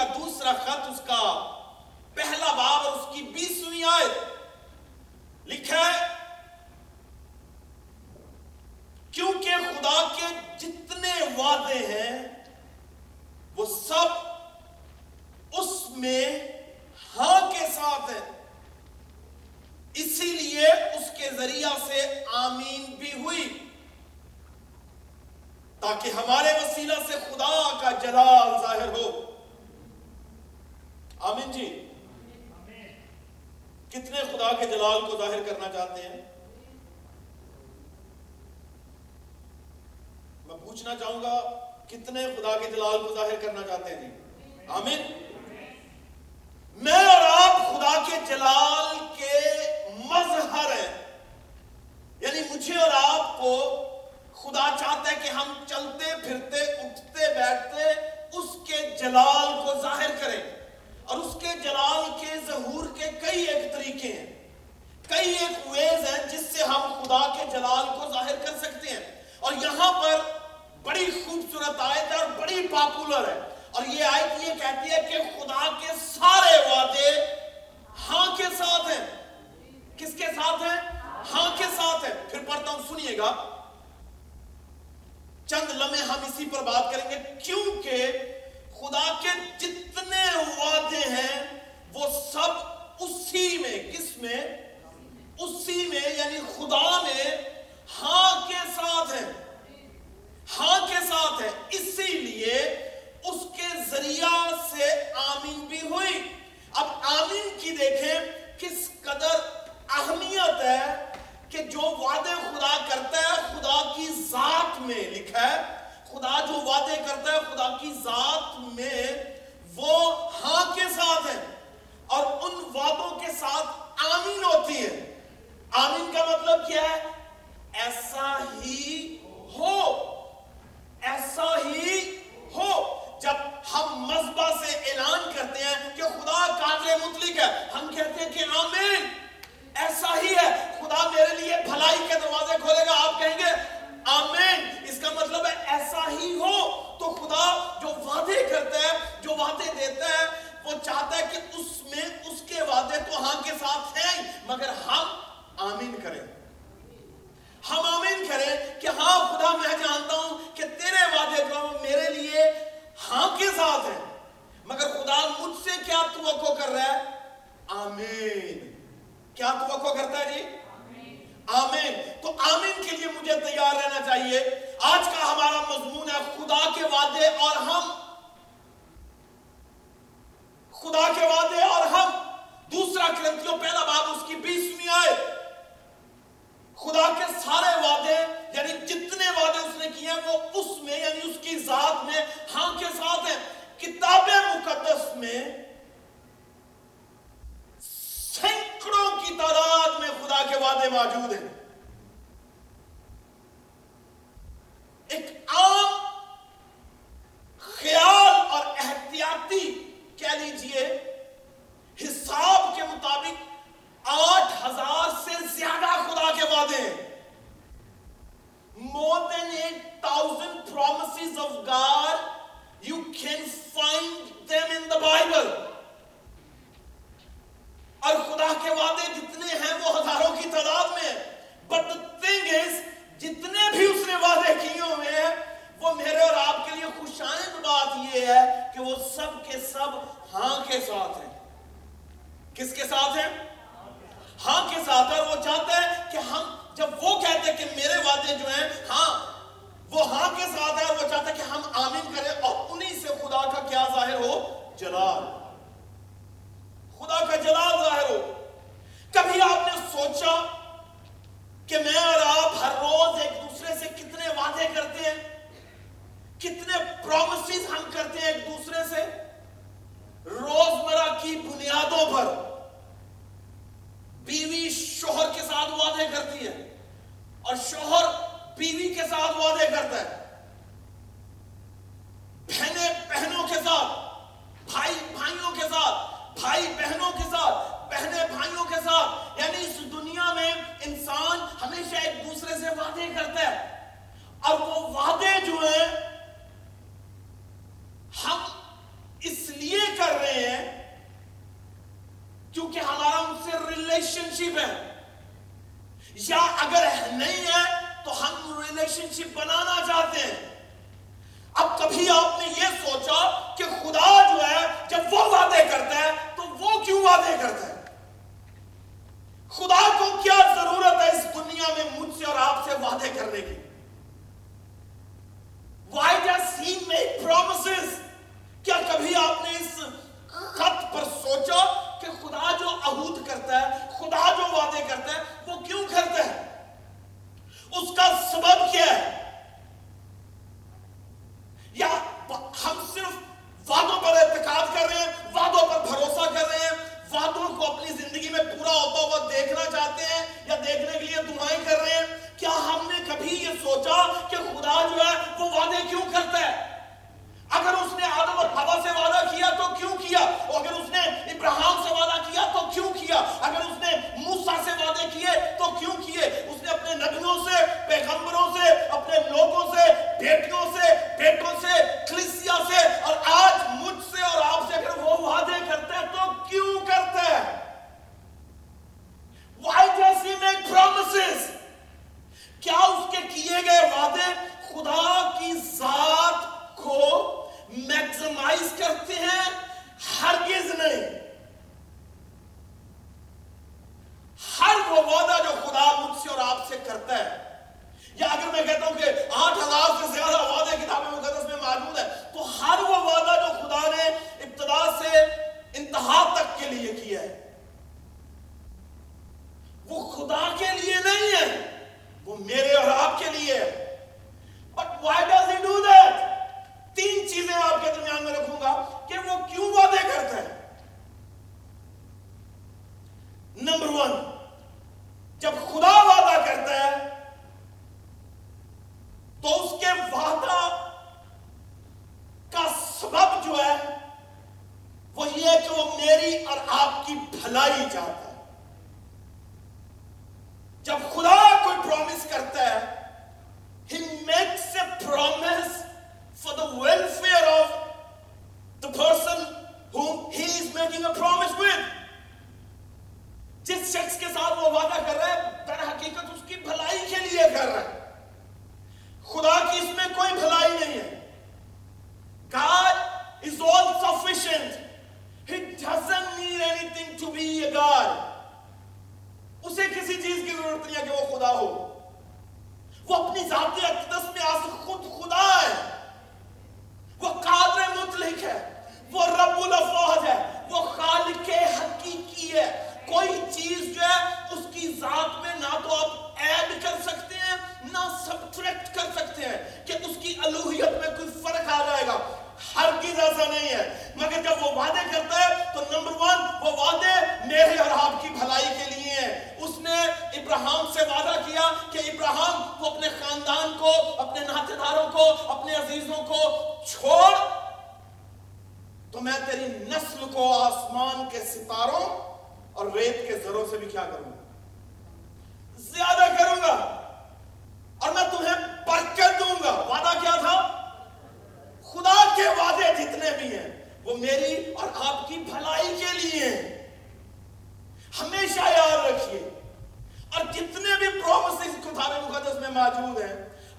کا دوسرا خط اس کا پہلا باب اور اس کی بیسویں آیت لکھا ہے کیونکہ خدا کے جتنے وعدے ہیں وہ سب اس میں ہاں کے ساتھ ہیں اسی لیے اس کے ذریعہ سے آمین بھی ہوئی تاکہ ہمارے وسیلہ سے خدا کا جلال ظاہر ہو آمین جی کتنے خدا کے جلال کو ظاہر کرنا چاہتے ہیں میں پوچھنا چاہوں گا کتنے خدا کے جلال کو ظاہر کرنا چاہتے ہیں جی آمین میں اور آپ خدا کے جلال کے مظہر ہیں یعنی مجھے اور آپ کو خدا چاہتا ہے کہ ہم چلتے پھرتے اٹھتے بیٹھتے اس کے جلال کو ظاہر کریں اور اس کے جلال کے ظہور کے کئی ایک طریقے ہیں کئی ایک ویز ہیں جس سے ہم خدا کے جلال کو ظاہر کر سکتے ہیں اور یہاں پر بڑی خوبصورت آیت ہے اور بڑی پاپولر ہے اور یہ آیت یہ کہتی ہے کہ خدا کے سارے وعدے ہاں کے ساتھ ہیں کس کے ساتھ ہیں ہاں کے ساتھ ہیں پھر پڑھتا ہوں سنیے گا چند لمحے ہم اسی پر بات کریں گے کیونکہ خدا کے جتنے وعدے ہیں وہ سب اسی میں کس میں اسی میں یعنی خدا میں ہاں کے ساتھ ہیں ہاں کے ساتھ ہے اسی لیے اس کے سے آمین بھی ہوئی۔ اب آمین کی دیکھیں کس قدر اہمیت ہے کہ جو وعدے خدا کرتا ہے، خدا کی ذات میں لکھا ہے۔ خدا جو وعدے کرتا ہے، خدا کی ذات میں وہ ہاں کے ساتھ ہے اور ان وعدوں کے ساتھ آمین ہوتی ہے۔ آمین کا مطلب کیا ہے؟ ایسا ہی ہو۔ ایسا ہی ہو۔ جب ہم مذبح سے اعلان کرتے ہیں کہ خدا قادر مطلق ہے، ہم کہتے ہیں کہ آمین۔ ایسا ہی ہے، خدا میرے لیے بھلائی کے دروازے کھولے گا، آپ کہیں گے آمین۔ اس کا مطلب ہے ایسا ہی ہو۔ تو خدا جو وعدے کرتا ہے، جو وعدے دیتا ہے، وہ چاہتا ہے کہ اس میں اس کے وعدے تو ہاں کے ساتھ ہیں، مگر ہم آمین کریں۔ ہم آمین کریں کہ ہاں خدا، میں جانتا ہوں کہ تیرے وعدے جو میرے لیے ہاں کے ساتھ ہیں مگر خدا مجھ سے کیا توقع کر رہا ہے؟ آمین۔ کیا توقع کرتا ہے جی؟ آمین۔ تو آمین کے لیے مجھے تیار رہنا چاہیے۔ آج کا ہمارا مضمون ہے خدا کے وعدے اور ہم۔ خدا کے وعدے اور ہم۔ دوسرا کرنتیوں پہلا باب اس کی بیسویں آئے خدا کے سارے وعدے یعنی جتنے وعدے اس نے کیے ہیں، وہ اس میں یعنی اس کی ذات میں ہاں کے ساتھ ہیں۔ کتاب مقدس میں سینکڑوں کی تعداد میں خدا کے وعدے موجود ہیں۔ ایک عام خیال اور احتیاطی کہہ لیجیے سے اور آپ سے وعدے کرنے کی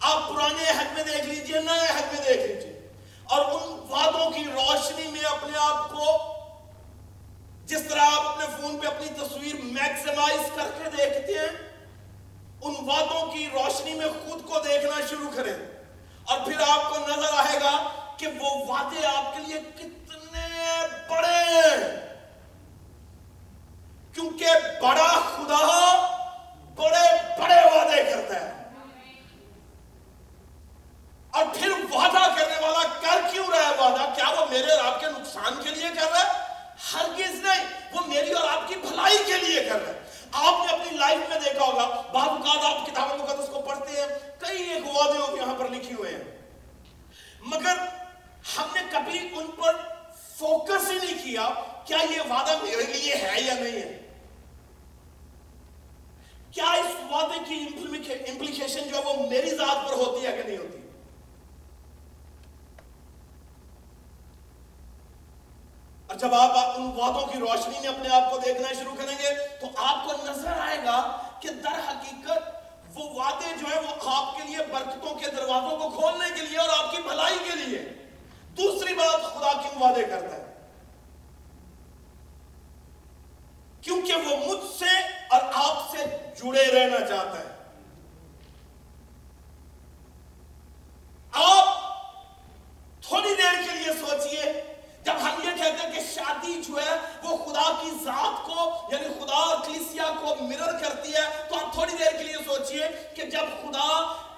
آپ پرانے عہد میں دیکھ لیجیے، نئے عہد میں دیکھ لیجیے۔ اور ان وعدوں کی روشنی میں اپنے آپ کو جس طرح آپ اپنے فون پہ اپنی تصویر میکسیمائز کر کے دیکھتے ہیں، ان وعدوں کی روشنی میں خود کو دیکھنا شروع کریں۔ اور پھر آپ کو نظر آئے گا کہ وہ وعدے آپ کے لیے کتنے بڑے ہیں۔ کیونکہ بڑا خدا بڑے بڑے وعدے کرتا ہے۔ اور پھر وعدہ کرنے والا کر کیوں رہا ہے وعدہ؟ کیا وہ میرے اور آپ کے نقصان کے لیے کر رہا ہے؟ ہرگز نہیں، وہ میری اور آپ کی بھلائی کے لیے کر رہا ہے۔ آپ نے اپنی لائف میں دیکھا ہوگا، بعض اوقات آپ کتاب مقدس کو پڑھتے ہیں، کئی ایک وعدے یہاں پر لکھی ہوئے ہیں۔ مگر ہم نے کبھی ان پر فوکس ہی نہیں کیا کیا یہ وعدہ میرے لیے ہے یا نہیں ہے؟ کیا اس وعدے کی امپلیکیشن جو ہے وہ میری ذات پر ہوتی ہے کہ نہیں ہوتی؟ جب آپ ان وعدوں کی روشنی میں اپنے آپ کو دیکھنا شروع کریں گے تو آپ کو نظر آئے گا کہ در حقیقت وہ وعدے جو ہیں وہ آپ کے لیے برکتوں کے دروازوں کو کھولنے کے لیے اور آپ کی بھلائی کے لیے۔ دوسری بات خدا کیوں وعدے کرتا ہے؟ کیونکہ وہ مجھ سے اور آپ سے جڑے رہنا چاہتا ہے۔ آپ تھوڑی دیر کے لیے سوچئے جب ہم یہ کہتے ہیں کہ شادی جو ہے وہ خدا کی ذات کو یعنی خدا اور کلیسیا کو مرر کرتی ہے، تو آپ تھوڑی دیر کے لیے سوچئے کہ جب خدا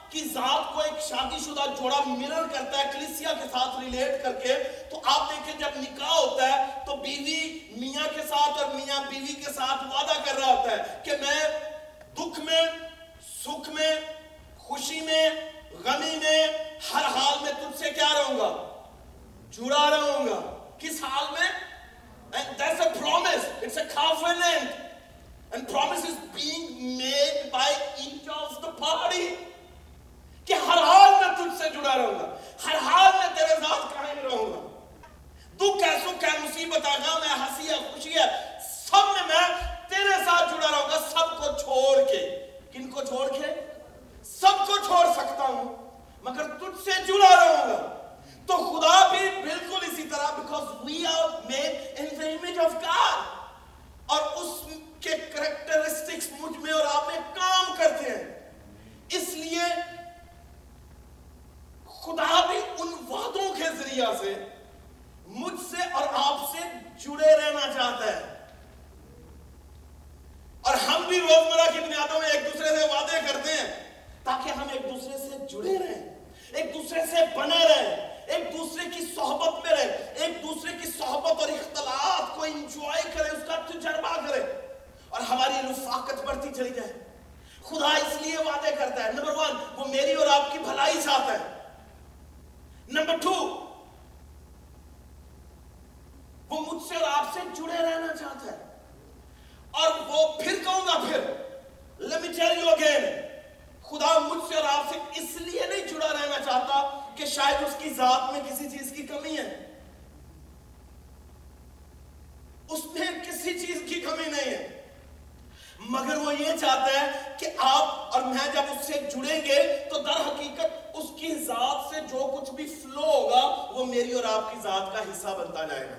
کی ذات کو ایک شادی شدہ جوڑا مرر کرتا ہے، کلیسیا کے ساتھ ریلیٹ کر کے، تو آپ دیکھیں جب نکاح ہوتا ہے تو بیوی میاں کے ساتھ اور میاں بیوی کے ساتھ وعدہ کر رہا ہوتا ہے کہ میں دکھ میں، سکھ میں، خوشی میں، غمی میں، ہر حال میں تجھ سے کیا رہوں گا؟ جڑا رہوں گا۔ کس حال میں؟ And that's a promise. It's a covenant. And promise is being made by each of the party. کہ ہر حال میں تجھ سے جڑا رہوں گا۔ ہر حال میں تیرے ساتھ قائم رہوں گا۔ دکھ ہے، سکھ ہے، مصیبت ہے، غم ہے، ہنسی ہے، خوشی ہے، سب میں میں تیرے ساتھ جڑا رہوں گا۔ سب کو چھوڑ کے۔ کن کو چھوڑ کے؟ سب کو چھوڑ سکتا ہوں۔ مگر تجھ سے جڑا رہوں گا۔ تو خدا بھی بالکل اسی طرح because we are made in the image of God اور اس کے کریکٹرسٹکس مجھ میں اور آپ میں کام کرتے ہیں. اس لیے خدا بھی ان وعدوں کے ذریعہ سے مجھ سے اور آپ سے جڑے رہنا چاہتا ہے. اور ہم بھی روزمرہ کی بنیادوں میں ایک دوسرے سے وعدے کرتے ہیں تاکہ ہم ایک دوسرے سے جڑے رہیں، ایک دوسرے سے بنے رہیں. ایک دوسرے کی صحبت میں رہے، ایک دوسرے کی صحبت اور اختلاط کو انجوائے کرے، اس کا تجربہ کرے۔ اور ہماری رفاقت بڑھتی چلی جائے۔ خدا اس لیے وعدے کرتا ہے۔ نمبر ون وہ میری اور آپ کی بھلائی چاہتا ہے۔ نمبر ٹو وہ مجھ سے اور آپ سے جڑے رہنا چاہتا ہے۔ اور وہ پھر کہوں گا پھر، let me tell خدا مجھ سے اور آپ سے اس لیے نہیں جڑا رہنا چاہتا کہ شاید اس کی ذات میں کسی چیز کی کمی ہے۔ اس میں کسی چیز کی کمی نہیں ہے۔ مگر وہ یہ چاہتا ہے کہ آپ اور میں جب اس سے جڑیں گے تو در حقیقت اس کی ذات سے جو کچھ بھی فلو ہوگا، وہ میری اور آپ کی ذات کا حصہ بنتا جائے گا۔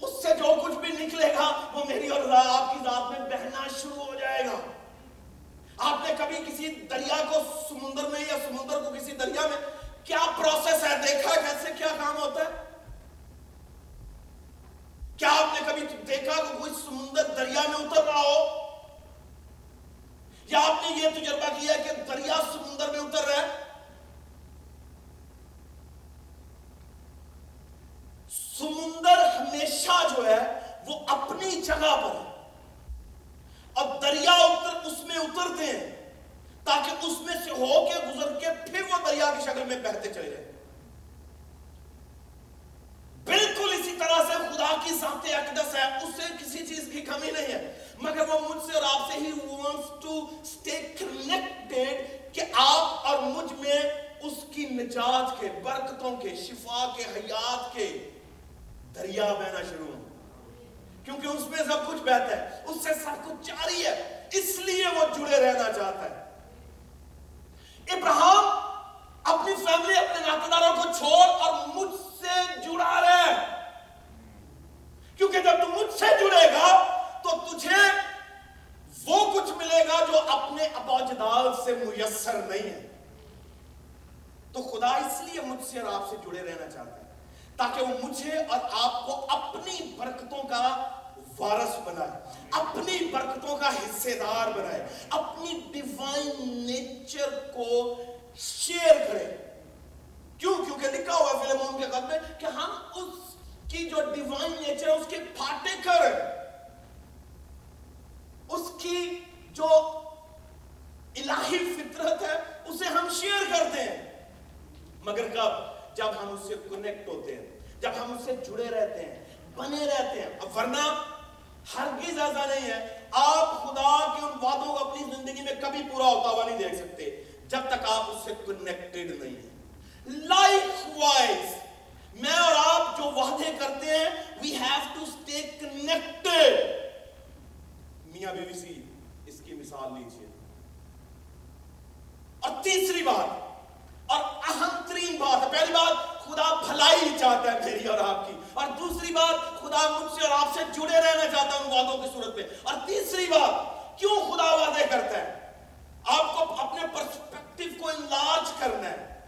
اس سے جو کچھ بھی نکلے گا، وہ میری اور آپ کی ذات میں بہنا شروع ہو جائے گا۔ آپ نے کبھی کسی دریا کو سمندر میں یا سمندر کو کسی دریا میں کیا پروسیس ہے؟ دیکھا کیسے کیا کام ہوتا ہے؟ کیا آپ نے کبھی دیکھا کہ کوئی سمندر دریا میں اتر رہا ہو؟ یا آپ نے یہ تجربہ کیا کہ دریا سمندر میں اتر رہا ہے؟ سمندر ہمیشہ جو ہے وہ اپنی جگہ پر ہے۔ اور دریا اتر، اس میں اترتے ہیں۔ تاکہ اس میں سے ہو کے گزر کے پھر وہ دریا کی شکل میں بہتے چلے جائیں۔ بالکل اسی طرح سے خدا کی ذات اقدس ہے، اس سے کسی چیز کی کمی نہیں ہے۔ مگر وہ مجھ سے اور آپ سے ہی wants to stay connected کہ آپ اور مجھ میں اس کی نجات کے، برکتوں کے، شفا کے، حیات کے دریا بہنا شروع ہوں کیونکہ اس میں سب کچھ بہتا ہے، اس سے سب کچھ جاری ہے، اس لیے وہ جڑے رہنا چاہتا ہے۔ ابراہم اپنی فیملی اپنے ناطے داروں کو چھوڑ اور مجھ سے جڑا رہے کیونکہ جب تم مجھ سے جڑے گا تو تجھے وہ کچھ ملے گا جو اپنے اباجدال سے میسر نہیں ہے۔ تو خدا اس لیے مجھ سے اور آپ سے جڑے رہنا چاہتا ہے تاکہ وہ مجھے اور آپ کو اپنی برکتوں کا وارث بنائے، اپنی برکتوں کا حصے دار بنائے، اپنی ڈیوائن نیچر کو شیئر کرے۔ کیوں؟ کیونکہ لکھا ہوا فلمون کے قد میں کہ ہم اس کی جو ڈیوائن نیچر ہے، اس کے پھاٹے کر اس کی جو الہی فطرت ہے، اسے ہم شیئر کرتے ہیں۔ مگر کب؟ جب ہم اس سے کنیکٹ ہوتے ہیں، جب ہم اس سے جڑے رہتے ہیں، بنے رہتے ہیں۔ اب ورنہ ہرگز ایسا نہیں ہے۔ آپ خدا کے ان وعدوں کو اپنی زندگی میں کبھی پورا ہوتا ہوا نہیں دیکھ سکتے۔ جب تک آپ اس سے کنیکٹڈ نہیں ہیں۔ لائف وائز میں اور آپ جو وعدے کرتے ہیں we have to stay connected میاں بیوی سی، اس کی مثال لیجیے اور تیسری بات، اور اہم ترین بات ہے۔ پہلی بات، خدا بھلائی چاہتا ہے میری اور آپ کی۔ اور دوسری بات، خدا مجھ سے اور آپ سے جڑے رہنا چاہتا ہے ان وعدوں کی صورت میں۔ اور تیسری بات، کیوں خدا وعدے کرتا ہے؟ آپ کو اپنے پرسپیکٹو کو انلارج کرنا ہے۔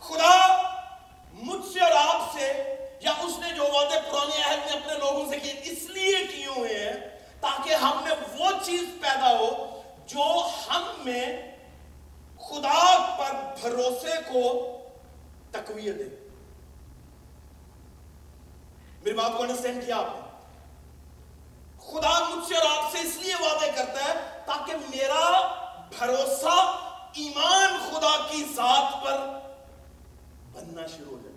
خدا مجھ سے اور آپ سے، یا اس نے جو وعدے پرانے عہد میں اپنے لوگوں سے کیے، اس لیے کیے ہوئے ہیں تاکہ ہم میں وہ چیز پیدا ہو جو ہم میں خدا پر بھروسے کو تقویت دے۔ میری بات کو انڈرسٹینڈ کیا آپ نے؟ خدا مجھ سے اور آپ سے اس لیے وعدے کرتا ہے تاکہ میرا بھروسہ ایمان خدا کی ذات پر بننا شروع ہو جائے۔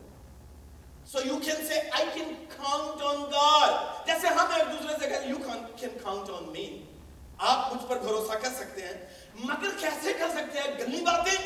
So you can say I can count on God جیسے ہم ایک دوسرے سے کہتے ہیں you can count on me آپ مجھ پر بھروسہ کر سکتے ہیں، مگر کیسے کر سکتے ہیں؟ گلی باتیں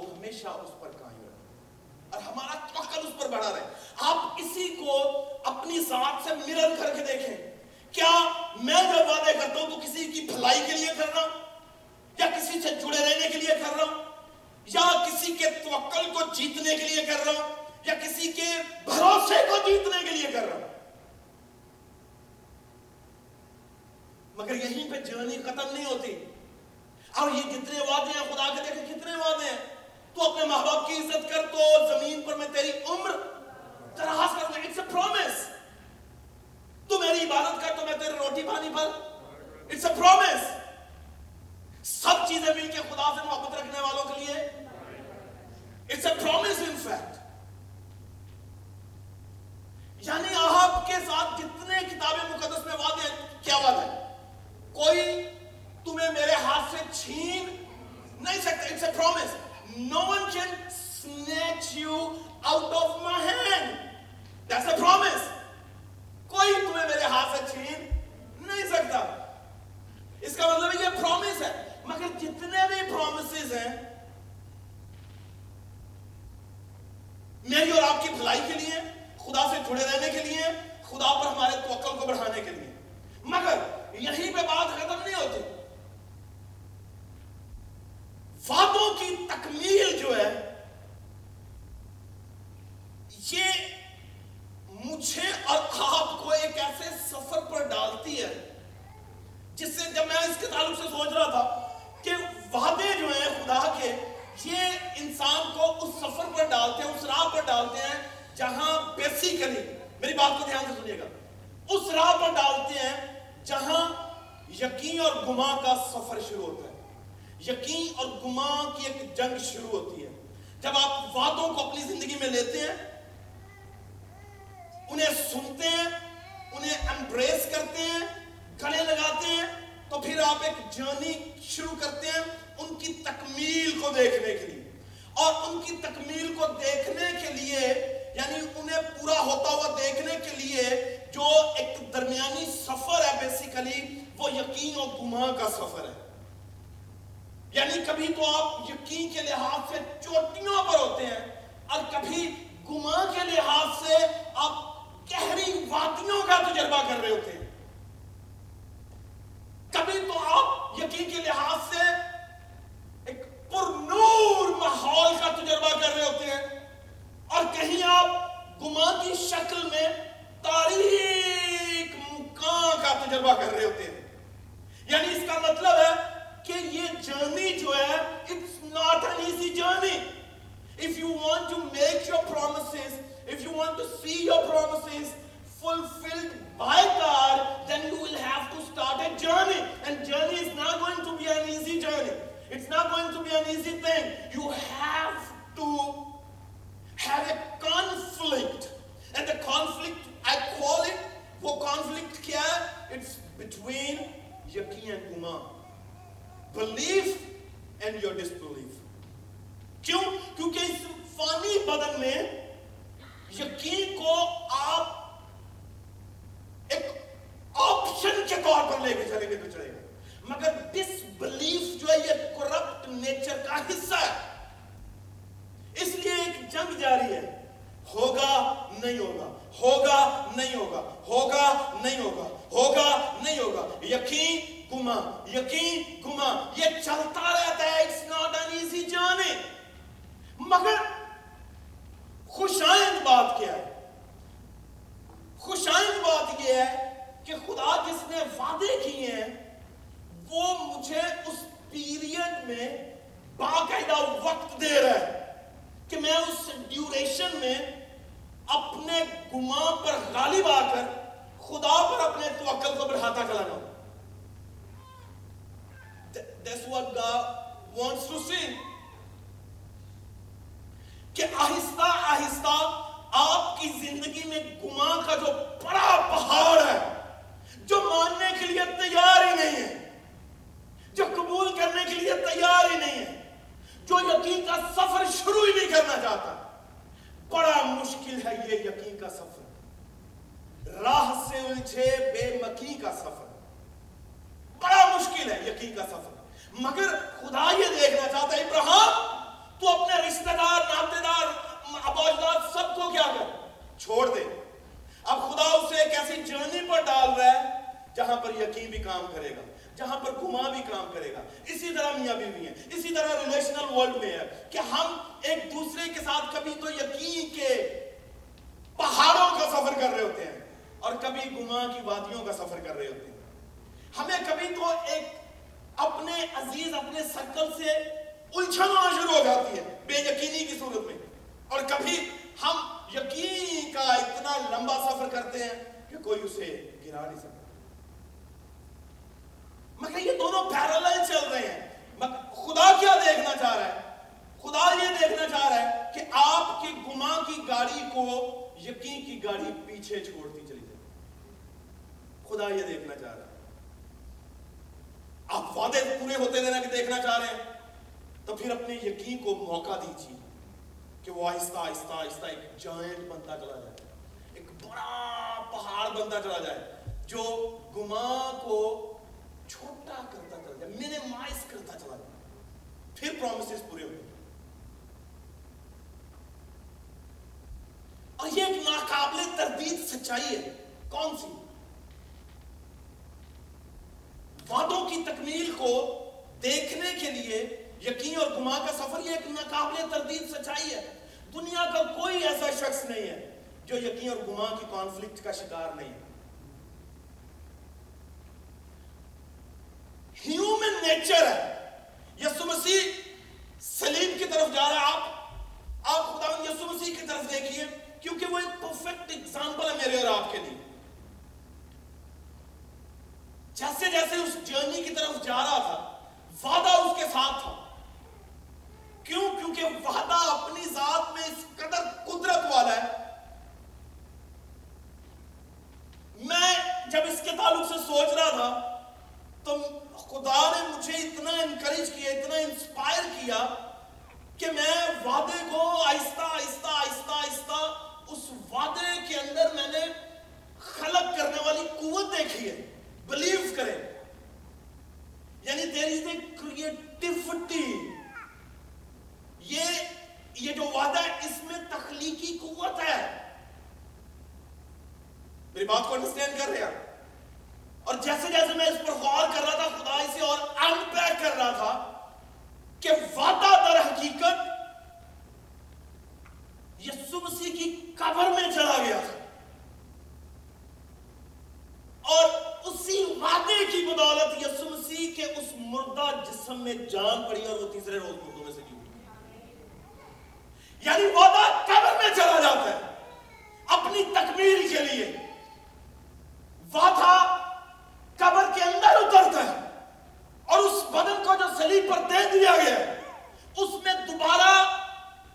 توکل کو ہمیشہ اس پر قائم رکھیں اور ہمارا توکل اس پر بڑھا رہے۔ آپ اسی کو اپنی ذات سے مرر کر کے دیکھیں۔ کیا میں جب وعدے کرتا ہوں تو کسی کی بھلائی کے لیے کر رہا ہوں؟ یا کسی سے جڑے رہنے کے لیے کر رہا ہوں؟ یا کسی کے توکل کو جیتنے کے لیے کر رہا ہوں؟ یا کسی کے بھروسے کو جیتنے کے لیے کر رہا ہوں؟ مگر یہیں پہ جرنی ختم نہیں ہوتی۔ اور یہ جتنے وعدے ہیں خدا کے دیکھے کتنے وعدے ہیں؟ تو اپنے ماں باپ کی عزت کر تو زمین پر میں تیری عمر دراز کروں گا اٹس اے پرومس تو میری عبادت کر، تو میں تیرے روٹی پانی پر اٹس اے پرومس سب چیزیں مل کے خدا سے محبت رکھنے والوں کے لیے it's a promise in fact یعنی آپ کے ساتھ جتنے کتابیں مقدس میں وعدے ہیں، کیا وعدہ ہے کوئی تمہیں میرے ہاتھ سے چھین نہیں سکتا it's a promise no one can snatch you out of my hand that's a promise کوئی تمہیں میرے ہاتھ سے چھین نہیں سکتا اس کا مطلب یہ پرومس ہے مگر جتنے بھی پرومسز ہیں میری اور آپ کی بھلائی کے لیے خدا سے جڑے رہنے کے لیے خدا پر ہمارے توقع کو بڑھانے کے لیے مگر یہیں پہ بات ختم نہیں ہوتی وعدوں کی تکمیل جو ہے، یہ مجھے اور آپ کو ایک ایسے سفر پر ڈالتی ہے، جس سے جب میں اس کے تعلق سے سوچ رہا تھا کہ وعدے جو ہیں خدا کے، یہ انسان کو اس سفر پر ڈالتے ہیں، اس راہ پر ڈالتے ہیں جہاں بیسیکلی میری بات کو دھیان سے سنیے گا، اس راہ پر ڈالتے ہیں جہاں یقین اور گما کا سفر شروع ہوتا ہے۔ یقین اور گما کی ایک جنگ شروع ہوتی ہے۔ جب آپ وعدوں کو اپنی زندگی میں لیتے ہیں، انہیں سنتے ہیں، انہیں امبریس کرتے ہیں، گلے لگاتے ہیں، تو پھر آپ ایک جرنی شروع کرتے ہیں ان کی تکمیل کو دیکھنے کے لیے۔ اور ان کی تکمیل کو دیکھنے کے لیے یعنی انہیں پورا ہوتا ہوا دیکھنے کے لیے جو ایک درمیانی سفر ہے بیسیکلی وہ یقین اور گماں کا سفر ہے۔ یعنی کبھی تو آپ یقین کے لحاظ سے چوٹیوں پر ہوتے ہیں اور کبھی گماں کے لحاظ سے آپ گہری وادیوں کا تجربہ کر رہے ہوتے ہیں۔ کبھی تو آپ یقین کے لحاظ سے ایک پر نور ماحول کا تجربہ کر رہے ہوتے ہیں اور کہیں آپ گماں کی شکل میں تاریخ مکان کا تجربہ کر رہے ہوتے ہیں۔ یعنی اس کا مطلب ہے کہ یہ جرنی جو ہے it's not an easy journey if you want to make your promises if you want to see your promises fulfilled by God then you will have to start a journey and journey is not going to be an easy journey it's not going to be an easy thing you have to have a conflict and the conflict I call it وہ conflict کیا ہے it's between یقین and گمان belief and your disbelief کیوں؟ کیونکہ اس فانی بدن میں یقین کو آپ ایک آپشن کے طور پر لے کے چلیں گے تو چلے گا مگر ڈس بلیف جو ہے یہ کرپٹ نیچر کا حصہ ہے اس لیے ایک جنگ جاری ہے ہوگا نہیں ہوگا ہوگا نہیں ہوگا ہوگا نہیں ہوگا ہوگا نہیں ہوگا یقین گما یقین گما یہ چلتا رہتا ہے it's not an easy journey مگر خوش آئند بات کیا ہے خوش آئند بات یہ ہے کہ خدا جس نے وعدے کیے ہیں وہ مجھے اس پیریڈ میں باقاعدہ وقت دے رہا ہے کہ میں اس ڈیوریشن میں اپنے گما پر غالب آ کر خدا پر اپنے توکل کو بڑھاتا چلا جاؤں That's what God wants to see. کہ آہستہ آہستہ آپ کی زندگی میں گما کا جو بڑا پہاڑ ہے جو ماننے کے لیے تیار ہی نہیں ہے جو قبول کرنے کے لیے تیار ہی نہیں ہے جو یقین کا سفر شروع ہی نہیں کرنا چاہتا بڑا مشکل ہے یہ یقین کا سفر راہ سے الجھے بے مکی کا سفر بڑا مشکل ہے یقین کا سفر مگر خدا یہ دیکھنا چاہتا ہے ابراہم تو اپنے رشتہ دار ناتے دار ابوجداد سب کو کیا کر چھوڑ دے اب خدا اسے ایک ایسی جرنی پر ڈال رہا ہے جہاں پر یقین بھی کام کرے گا جہاں پر گما بھی کام کرے گا اسی طرح میاں بھی بھی ہیں اسی طرح ریلیشنل ورلڈ میں ہے کہ ہم ایک دوسرے کے ساتھ کبھی تو یقین کے پہاڑوں کا سفر کر رہے ہوتے ہیں اور کبھی گما کی وادیوں کا سفر کر رہے ہوتے ہیں۔ ہمیں کبھی تو ایک اپنے عزیز، اپنے سرکل سے الجھن ہونا شروع ہو جاتی ہے، بے یقینی کی صورت میں۔ اور کبھی ہم یقین کا اتنا لمبا سفر کرتے ہیں کہ کوئی اسے گرا نہیں سکتا۔ مگر یہ دونوں پیرالل چل رہے ہیں۔ خدا کیا دیکھنا چاہ رہا ہے؟ خدا یہ دیکھنا چاہ رہا ہے کہ آپ کی گما کی گاڑی کو یقین کی گاڑی پیچھے چھوڑتی چلی خدا یہ دیکھنا چاہ رہا ہے۔ آپ وعدے پورے ہوتے دینا کہ دیکھنا چاہ رہے ہیں، تو پھر اپنے یقین کو موقع دیجیے کہ وہ آہستہ آہستہ آہستہ ایک جائنٹ بنتا چلا جائے۔ ایک بڑا پہاڑ بنتا چلا جائے جو گما کو چھوٹا کرتا چلا جائے منیمائز کرتا چلا جائے۔ پھر پرومسز پورے ہوئے اور یہ ایک ناقابل تردید سچائی ہے۔ کون سی؟ وعدوں کی تکمیل کو دیکھنے کے لیے یقین اور گما کا سفر یہ ایک ناقابل تردید سچائی ہے۔ دنیا کا کوئی ایسا شخص نہیں ہے جو یقین اور گما کی کانفلکٹ کا شکار نہیں ہے۔ ہیومن نیچر ہے۔ یسو مسیح سلیم کی طرف جا رہا ہے۔ آپ آپ خدا یسو مسیح کی طرف دیکھیے، کیونکہ وہ ایک پرفیکٹ اگزامپل ہے میرے اور آپ کے لیے۔ جیسے جیسے اس جرنی کی طرف جا رہا تھا، وعدہ اس کے ساتھ تھا۔ کیوں؟ کیونکہ وعدہ اپنی ذات میں اس قدر قدرت والا ہے۔ میں جب اس کے تعلق سے سوچ رہا تھا، تو خدا نے مجھے اتنا انکریج کیا، اتنا انسپائر کیا کہ میں وعدے کو آہستہ آہستہ آہستہ آہستہ اس وعدے کے اندر میں نے خلق کرنے والی قوت دیکھی ہے۔ بلیو کرے یعنی دیر از اے کریٹیوٹی یہ یہ جو وعدہ ہے، اس میں تخلیقی قوت ہے۔ میری بات کو انڈرسٹینڈ کر رہے ہیں اور جیسے جیسے میں اس پر غور کر رہا تھا خدا اسے اور انپیک کر رہا تھا کہ وعدہ در حقیقت یسو مسیح کی قبر میں چلا گیا تھا۔ اور اسی وعدے کی بدولت یسو مسیح کے اس مردہ جسم میں جان پڑی اور وہ تیسرے روز مردوں میں سے کی یعنی وعدہ قبر میں چلا جاتا ہے، اپنی تکمیل کے لیے۔ وعدہ قبر کے اندر اترتا ہے اور اس بدن کو جو سلیب پر دے دیا گیا اس میں دوبارہ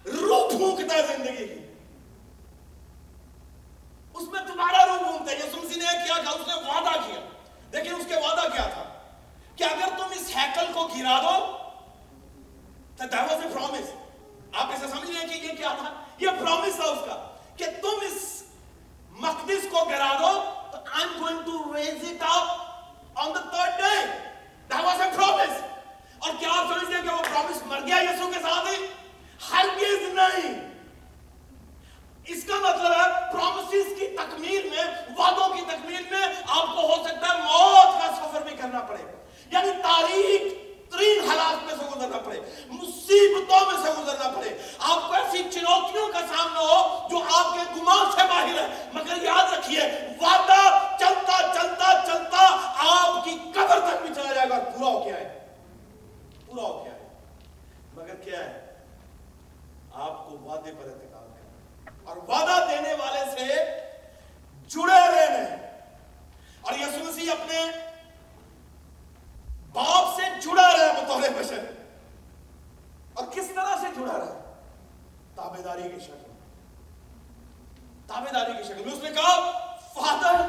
روح پھونکتا ہے زندگی کی۔ اس میں دوبارہ روح پھونکتا ہے۔ یسوع مسیح نے کیا تھا؟ اس نے وعدہ کیا۔ لیکن اس کے وعدہ کیا تھا؟ کہ اگر تم اس ہیکل کو گرا دو، تو that was a promise آپ اسے سمجھ رہے ہیں کہ یہ کیا تھا؟ یہ پرومس تھا اس کا کہ تم اس مقدس کو گرا دو، تو I'm going to raise it up on the third day that was a promise اور کیا آپ سمجھتے ہیں کہ وہ پرومس مر گیا یسو کے ساتھ ہی؟ ہرگز نہیں۔ اس کا مطلب ہے پرومسز کی تکمیل میں، وعدوں کی تکمیل میں آپ کو ہو سکتا ہے موت کا سفر بھی کرنا پڑے۔ یعنی تاریخ ترین حالات میں سے گزرنا پڑے، مصیبتوں میں سے گزرنا پڑے۔ آپ کو ایسی چنوتیوں کا سامنا ہو جو آپ کے گمان سے باہر ہے مگر یاد رکھیے وعدہ چلتا چلتا چلتا آپ کی قبر تک بھی چلا جائے گا پورا ہو کیا ہے پورا ہو کیا ہے مگر کیا ہے آپ کو وعدے پر اعتقاد کرنا اور وعدہ دینے والے سے جڑے رہنے اور یسوع مسیح اپنے باپ سے جڑا رہا بطور بشر اور کس طرح سے جڑا رہا تابے داری کی شکل تابے داری کی شکل میں اس نے کہا father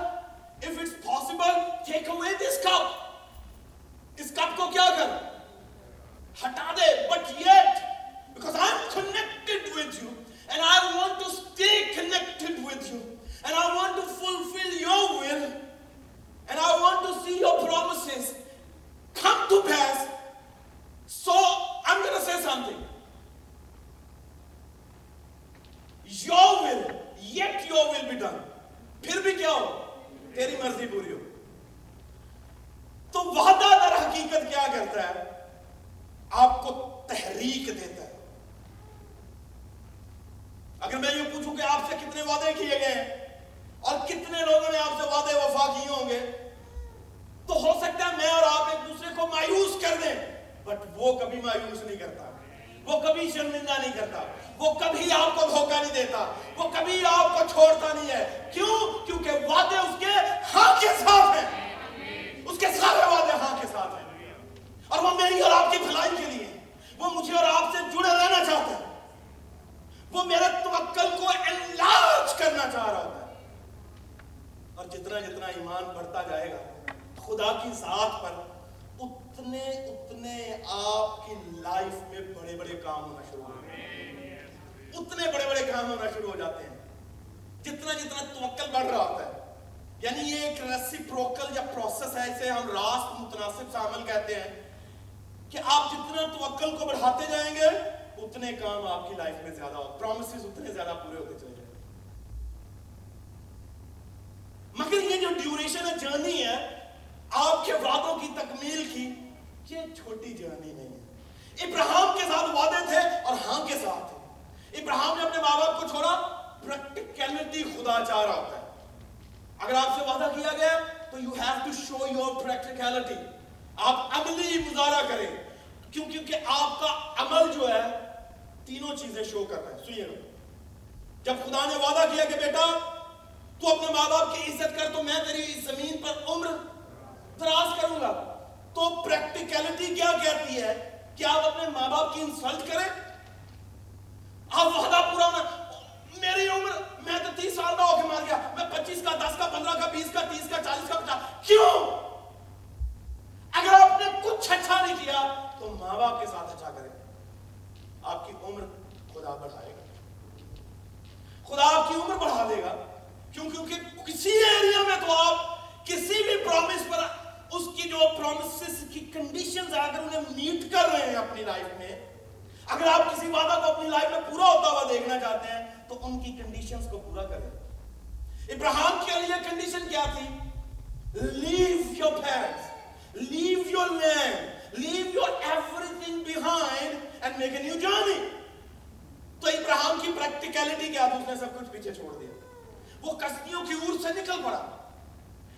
if it's possible take away this cup اس کپ کو کیا کر ہٹا دے but yet because I'm connected with you and I want to stay connected with you and I want to fulfill your will and I want to see your promises come to pass. So I'm going to say something. Your will, yet your will be done. پھر بھی کیا ہو تیری مرضی پوری ہو تو وعدہ در حقیقت کیا کرتا ہے آپ کو تحریک دیتا ہے اگر میں یہ پوچھوں کہ آپ سے کتنے وعدے کیے گئے ہیں اور کتنے لوگوں نے آپ سے وعدے وفا کیے ہوں گے تو ہو سکتا ہے میں اور آپ ایک دوسرے کو مایوس کر دیں بٹ وہ کبھی مایوس نہیں کرتا وہ کبھی شرمندہ نہیں کرتا وہ کبھی آپ کو دھوکہ نہیں دیتا وہ کبھی آپ کو چھوڑتا نہیں ہے کیوں کیونکہ وعدے اس کے ہاں کے ساتھ ہیں اس کے سارے وعدے ہاں کے ساتھ ہیں اور وہ میری اور آپ کی بھلائی کے لیے وہ مجھے جڑے رہنا چاہتا ہے۔ وہ میرے توکل کو انلارج کرنا چاہ رہا ہوتا ہے۔ اور جتنا جتنا ایمان بڑھتا جائے گا، خدا کی ذات پر اتنے اتنے آپ کی لائف میں بڑے بڑے کام ہونا شروع ہو جاتے اتنے بڑے بڑے کام ہونا شروع ہو جاتے ہیں۔ جتنا جتنا توکل بڑھ رہا ہوتا ہے یعنی یہ ایک ریسیپروکل یا پروسیس ہے، اسے ہم راست متناسب سے عمل کہتے ہیں۔ کہ آپ جتنا توکل کو بڑھاتے جائیں گے، اتنے کام آپ کی لائف میں زیادہ ہو پرومسز اتنے زیادہ پورے ہوتے چلے جائیں مگر یہ جو ڈیوریشن ہے جرنی ہے، آپ کے وعدوں کی تکمیل کی یہ چھوٹی جرنی نہیں ہے۔ ابراہم کے ساتھ وعدے تھے اور ہاں کے ساتھ تھے۔ ابراہم نے اپنے ماں باپ کو چھوڑا پریکٹیکلٹی خدا چاہ رہا ہوتا ہے۔ اگر آپ سے وعدہ کیا گیا، تو you have to show your practicality آپ عملی مظاہرہ کریں۔ کیوں کیونکہ آپ کا عمل جو ہے، تینوں چیزیں شو کر رہا ہے۔ سنیے جب خدا نے وعدہ کیا کہ بیٹا، تو اپنے ماں باپ کی عزت کر، تو میں تیری اس زمین پر عمر دراز کروں گا۔ تو پریکٹیکلٹی کیا کہتی ہے؟ کہ آپ اپنے ماں باپ کی انسلٹ کریں۔ آپ وعدہ پورا ہونا میری عمر، میں تو تیس سال کا ہو کے مار گیا۔ میں پچیس کا، دس کا، پندرہ کا، بیس کا، تیس کا، چالیس کا پچاس کیوں؟ اگر آپ نے کچھ اچھا نہیں کیا تو ماں باپ کے ساتھ اچھا کریں۔ آپ کی عمر خدا بڑھائے گا۔ خدا آپ کی عمر بڑھا دے گا۔ کیونکہ کسی ایریا میں تو آپ کسی بھی پرومس پر اس کی جو پرومسز کی کنڈیشنز ہیں، اگر انہیں میٹ کر رہے ہیں اپنی لائف میں، اگر آپ کسی وعدہ کو اپنی لائف میں پورا ہوتا ہوا دیکھنا چاہتے ہیں، تو ان کی کنڈیشنز کو پورا کریں۔ ابراہم کے لیے کنڈیشن کیا تھی؟ Leave your parents Leave your land, leave your everything behind and make a new journey. تو ابراہم کی پریکٹیکلٹی کیا تھی؟ اس نے سب کچھ پیچھے چھوڑ دیا۔ وہ کشتیوں کی اور سے نکل پڑا۔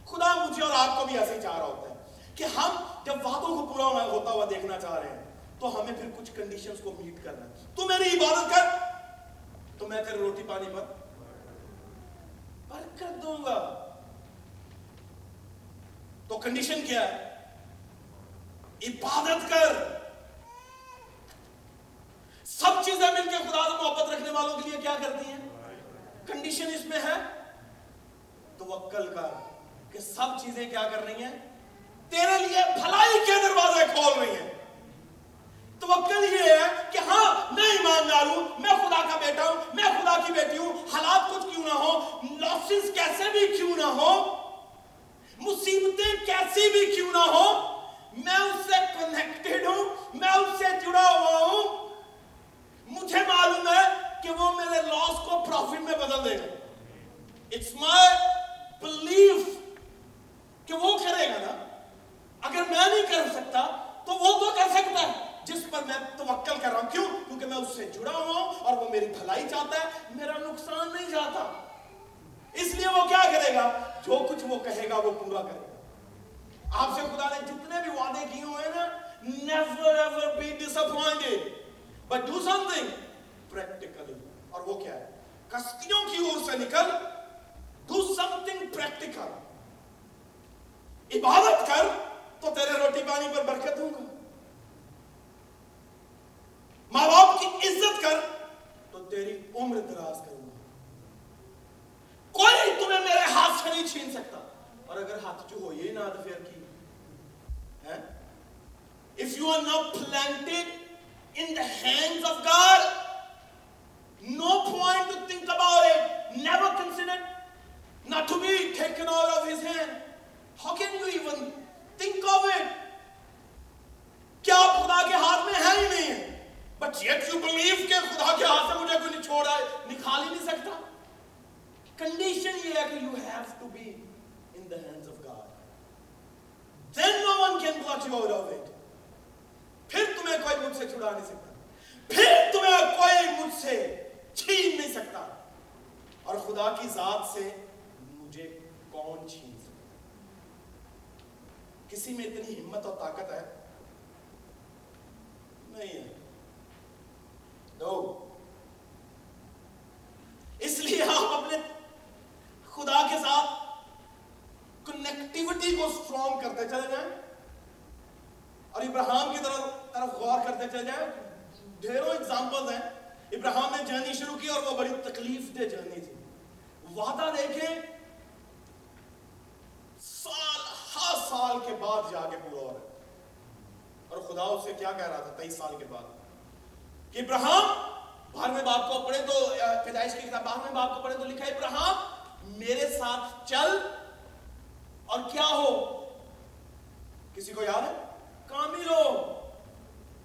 خدا مجھے اور آپ کو بھی ایسے ہی چاہ رہا ہوتا ہے کہ ہم جب وعدوں کو پورا ہوتا ہوا دیکھنا چاہ رہے ہیں تو ہمیں پھر کچھ کنڈیشنز کو میٹ کرنا ہے۔ تو میری عبادت کر۔ تو میں تیرے روٹی پانی پر پر کر دوں گا۔ تو کنڈیشن کیا ہے؟ عبادت کر۔ سب چیزیں مل کے خدا سے محبت رکھنے والوں کے لیے کیا کرتی ہیں؟ کنڈیشن اس میں ہے۔ توکل کا کہ سب چیزیں کیا کر رہی ہیں۔ تیرے لیے بھلائی کے دروازے کھول رہی ہیں۔ توکل یہ ہے کہ ہاں میں ایماندار ہوں، میں خدا کا بیٹا ہوں، میں خدا کی بیٹی ہوں۔ حالات کچھ کیوں نہ ہو لاسز کیسے بھی کیوں نہ ہو مصیبتیں کیسی بھی کیوں نہ ہو میں اس سے کنیکٹڈ ہوں، میں اس سے جڑا ہوا ہوں۔ مجھے معلوم ہے کہ وہ میرے لاس کو پروفٹ میں بدل دے گا۔ اٹس مائی بلیف کہ وہ کرے گا نا۔ اگر میں نہیں کر سکتا، تو وہ تو کر سکتا ہے۔ جس پر میں توکل کر رہا ہوں۔ کیوں؟ کیونکہ میں اس سے جڑا ہوا ہوں اور وہ میری بھلائی چاہتا ہے، میرا نقصان نہیں چاہتا۔ اس لیے وہ کیا کرے گا؟ جو کچھ وہ کہے گا، وہ پورا کرے گا۔ آپ سے خدا نے جتنے بھی وعدے کیے ہوئے ہیں نا، never ever be disappointed. But but do something practically اور وہ کیا ہے؟ کشتیوں کی اور سے نکل ڈو سم تھنگ پریکٹیکل عبادت کر تو تیرے روٹی پانی پر برکت ہوں گا. ماں باپ کی عزت کر تو تیری عمر دراز کروں گا. کوئی تمہیں میرے ہاتھ سے نہیں چھین سکتا. اور اگر ہاتھ جو ہوئی ہے نا تو پھر کی؟ ہے if you are not planted in the hands of God no point to think about it never consider not to be taken all of his hand how can you even think of it کیا خدا کے ہاتھ میں ہے ہی نہیں ہے؟ But yet you believe کہ خدا کے ہاتھ سے مجھے کوئی نہیں چھوڑا ہے نکال ہی نہیں سکتا۔ کنڈیشن یہ ہے کہ you have to be the hands of God. Then no one can pluck you out of it. پھر تمہیں کوئی مجھ سے چھڑا نہیں سکتا۔ پھر تمہیں کوئی مجھ سے چھین نہیں سکتا۔ اور خدا کی ذات سے مجھے کون چھین سکتا؟ کسی میں اتنی ہمت اور طاقت ہے؟ نہیں ہے۔ دو اس لیے آپ اپنے خدا کے ساتھ کنیکٹیوٹی کو سٹرونگ کرتے چلے جائیں۔ اور ابراہم کی طرف طرف غور کرتے چلے جائیں۔ ڈھیروں اگزامپلز ہیں۔ ابراہم نے جرنی شروع کی اور وہ بڑی تکلیف دہ جرنی تھی۔ وعدہ دیکھیں۔ سال، ہر سال کے بعد جا کے پورا ہو رہا ہے۔ اور خدا اس سے کیا کہہ رہا تھا تیئیس سال کے بعد؟ کہ ابراہم بھار میں باپ کو پڑھے تو پیدائش کی کتاب بھار میں باپ کو پڑھے تو لکھا ابراہم میرے ساتھ چل۔ اور کیا ہو؟ کسی کو یاد ہے؟ کامل ہو۔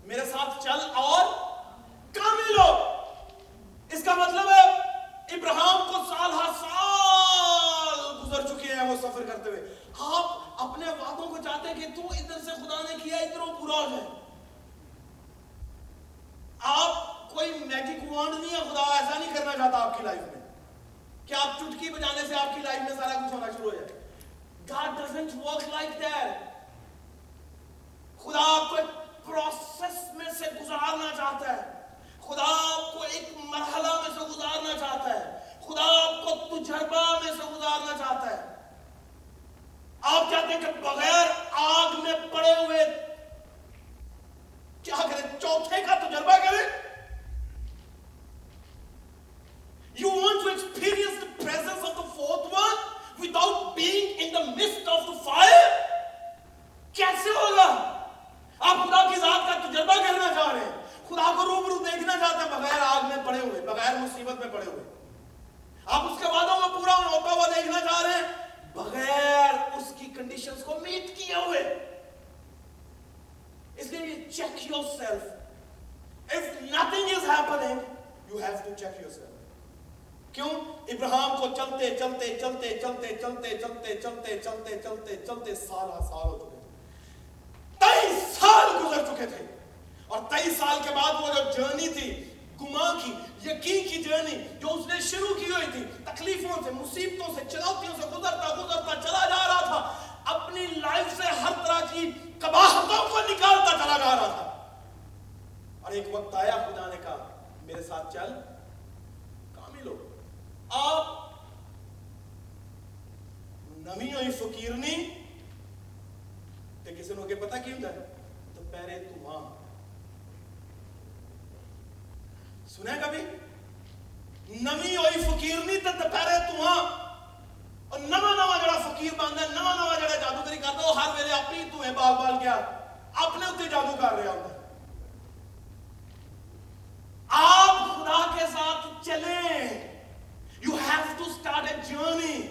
میرے ساتھ چل اور کامل ہو۔ اس کا مطلب ہے ابراہم کو سال ہر سال گزر چکے ہیں وہ سفر کرتے ہوئے۔ آپ اپنے وعدوں کو چاہتے ہیں کہ تو ادھر سے خدا نے کیا، ادھر وہ پورا ہو جائے۔ آپ کوئی میجک وانڈ نہیں ہے، خدا ایسا نہیں کرنا چاہتا آپ کی لائف میں۔ کہ آپ چٹکی بجانے سے آپ کی لائف میں سارا کچھ ہونا شروع ہو جائے؟ God doesn't work like that. خدا آپ کو ایک پروسس میں سے گزارنا چاہتا ہے. خدا آپ کو ایک مرحلہ میں سے گزارنا چاہتا ہے. خدا آپ کو تجربہ میں سے گزارنا چاہتا ہے. آپ چاہتے ہیں کہ بغیر آگ میں پڑے ہوئے کیا کریں؟ چوتھے کا تجربہ کریں؟ You want to experience the presence of the fourth one? Without being in the midst of the fire کیسے ہوگا؟ آپ خدا کی ذات کا تجربہ کرنا چاہ رہے ہیں۔ خدا کو روبرو دیکھنا چاہتے ہیں بغیر آگ میں پڑے ہوئے، بغیر مصیبت میں پڑے ہوئے۔ آپ اس کے وعدوں میں پورا ہوتا ہوا دیکھنا چاہ رہے ہیں، بغیر اس کی کنڈیشنز کو میٹ کیے ہوئے۔ اس لیے check yourself if nothing is happening you have to check yourself کیوں ابراہم کو چلتے چلتے چلتے چلتے چلتے چلتے چلتے چلتے چلتے چلتے سارا سال ہو چکے تھے تیئیس سال گزر چکے تھے اور تیئیس سال کے بعد وہ جو جرنی تھی گمان کی یقین کی جرنی جو اس نے شروع کی ہوئی تھی تکلیفوں سے مصیبتوں سے چنوتیوں سے گزرتا گزرتا چلا جا رہا تھا اپنی لائف سے ہر طرح کی قباہتوں کو نکالتا چلا جا رہا تھا اور ایک وقت آیا خدا نے کہا میرے ساتھ چل آپ نمی ہوئی فقیرنی تے کسی نے پتا کی ہوتا ہے؟ تو پیرے تمام۔ سنے کبھی؟ نمی ہوئی فقیرنی تے دوپہرے تمام۔ اور نواں نواں جڑا فقیر بنتا ہے، نواں نواں جڑا جادوگری کرتا وہ ہر ویلے اپنی تمہیں بال بال گیا اپنے اتنے جادو کر رہا ہوتا ہے۔ آپ خدا کے ساتھ چلیں۔ You have to start a journey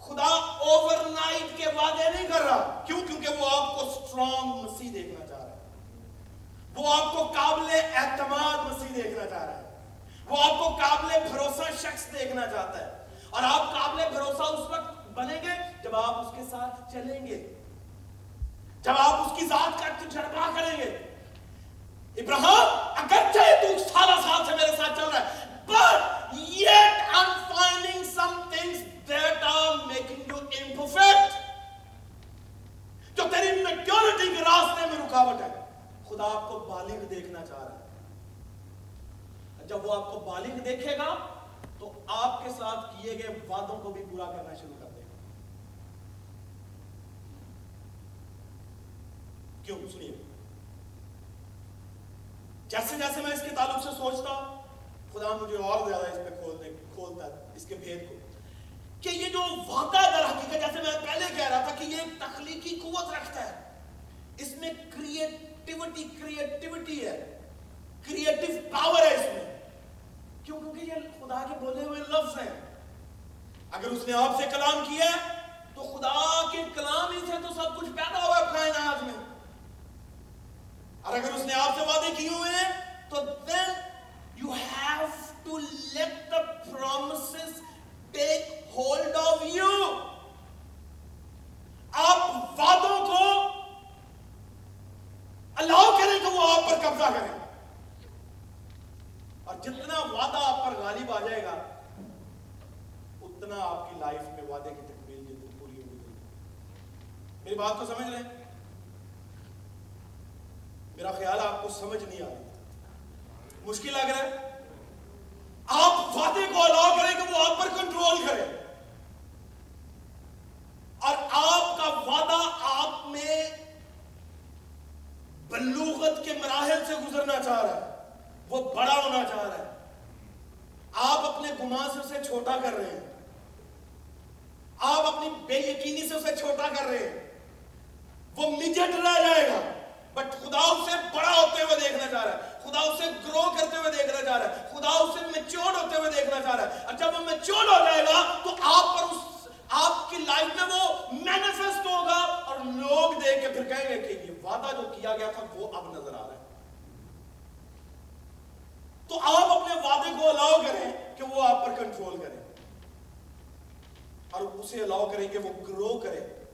خدا اوور نائٹ کے وعدے نہیں کر رہا۔ کیوں؟ کیونکہ وہ آپ کو اسٹرانگ مسیح دیکھنا چاہ رہا ہے۔ وہ آپ کو قابل اعتماد مسیح دیکھنا چاہ رہا ہے۔ وہ آپ کو قابل بھروسہ شخص دیکھنا چاہتا ہے۔ اور آپ قابل بھروسہ اس وقت بنیں گے جب آپ اس کے ساتھ چلیں گے۔ جب آپ اس کی ذات کا تجربہ کریں گے۔ ابراہم اگر چاہے تو سارا سال سے میرے ساتھ چل رہا ہے۔ But yet I'm finding some things that are making you imperfect. جو تیری میچورٹی کے راستے میں رکاوٹ ہے خدا آپ کو بالغ دیکھنا چاہ رہا ہے جب وہ آپ کو بالغ دیکھے گا تو آپ کے ساتھ کیے گئے وعدوں کو بھی پورا کرنا شروع کر دے گا کیوں سنیے جیسے جیسے میں اس کے تعلق سے سوچتا ہوں خدا مجھے اور زیادہ اس پہ کھولنے کھولتا اس کے بھید کو۔ کہ یہ جو وعدہ در حقیقت، جیسے میں پہلے کہہ رہا تھا کہ یہ ایک تخلیقی قوت رکھتا ہے۔ اس میں کریٹیوٹی کریٹیوٹی ہے۔ کریٹیو پاور ہے اس میں۔ کیوں؟ کیونکہ یہ خدا کے بولے ہوئے لفظ ہیں۔ اگر اس نے آپ سے کلام کیا ہے، تو خدا کے کلام ہی سے تو سب کچھ پیدا ہوا ہے کائنات میں۔ اور اگر اس نے آپ سے وعدے کیے ہوئے ہیں، تو then you have to let the promises take hold of you. آپ وعدوں کو الاؤ کریں کہ وہ آپ پر قبضہ کریں۔ اور جتنا وعدہ آپ پر غالب آ جائے گا، اتنا آپ کی لائف میں وعدے کی تکمیل جتنی پوری ہوگی۔ میری بات کو سمجھ رہے ہیں؟ میرا خیال آپ کو سمجھ نہیں آ رہی۔ مشکل لگ رہا ہے۔ آپ وعدے کو الاؤ کریں کہ وہ آپ پر کنٹرول کرے۔ اور آپ کا وعدہ آپ میں بلوغت کے مراحل سے گزرنا چاہ رہا ہے۔ وہ بڑا ہونا چاہ رہا ہے۔ آپ اپنے گمان سے اسے چھوٹا کر رہے ہیں۔ آپ اپنی بے یقینی سے اسے چھوٹا کر رہے ہیں۔ وہ مجٹ رہ جائے گا۔ بٹ خدا اسے بڑا ہوتے ہوئے دیکھنا چاہ رہا ہے۔ خدا اسے گرو کرتے ہوئے دیکھنا چاہ رہا ہے۔ خدا اسے میچور ہوتے ہوئے دیکھنا چاہ رہا ہے۔ اور جب وہ میچور ہو جائے گا تو آپ پر اس آپ کی لائف میں وہ مینیفیسٹ ہوگا اور لوگ دیکھ کے پھر کہیں گے کہ یہ وعدہ جو کیا گیا تھا وہ اب نظر آ رہا ہے۔ تو آپ اپنے وعدے کو الاؤ کریں کہ وہ آپ پر کنٹرول کرے اور اسے الاؤ کریں کہ وہ گرو کرے۔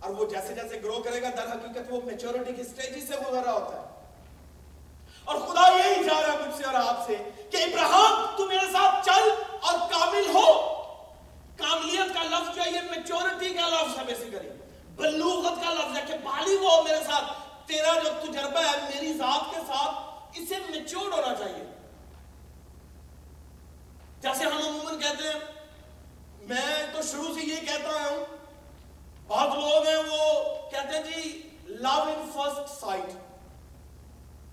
اور وہ جیسے جیسے گرو کرے گا، در حقیقت وہ میچورٹی کی سٹیجی سے گزر رہا ہوتا ہے۔ اور خدا یہی چاہ رہا ہے مجھ سے اور آپ سے کہ ابراہم تو میرے ساتھ چل اور کامل ہو۔ کاملیت کا لفظ جو ہے، یہ میچورٹی کا لفظ ہے بیسیکلی بلوغت کا لفظ ہے کہ بالغ ہو میرے ساتھ۔ تیرا جو تجربہ ہے، میری ذات کے ساتھ اسے میچور ہونا چاہیے۔ جیسے ہم عموماً کہتے ہیں، میں تو شروع سے یہ کہتا آیا ہوں، بہت لوگ ہیں وہ کہتے ہیں جی لو ان فرسٹ سائٹ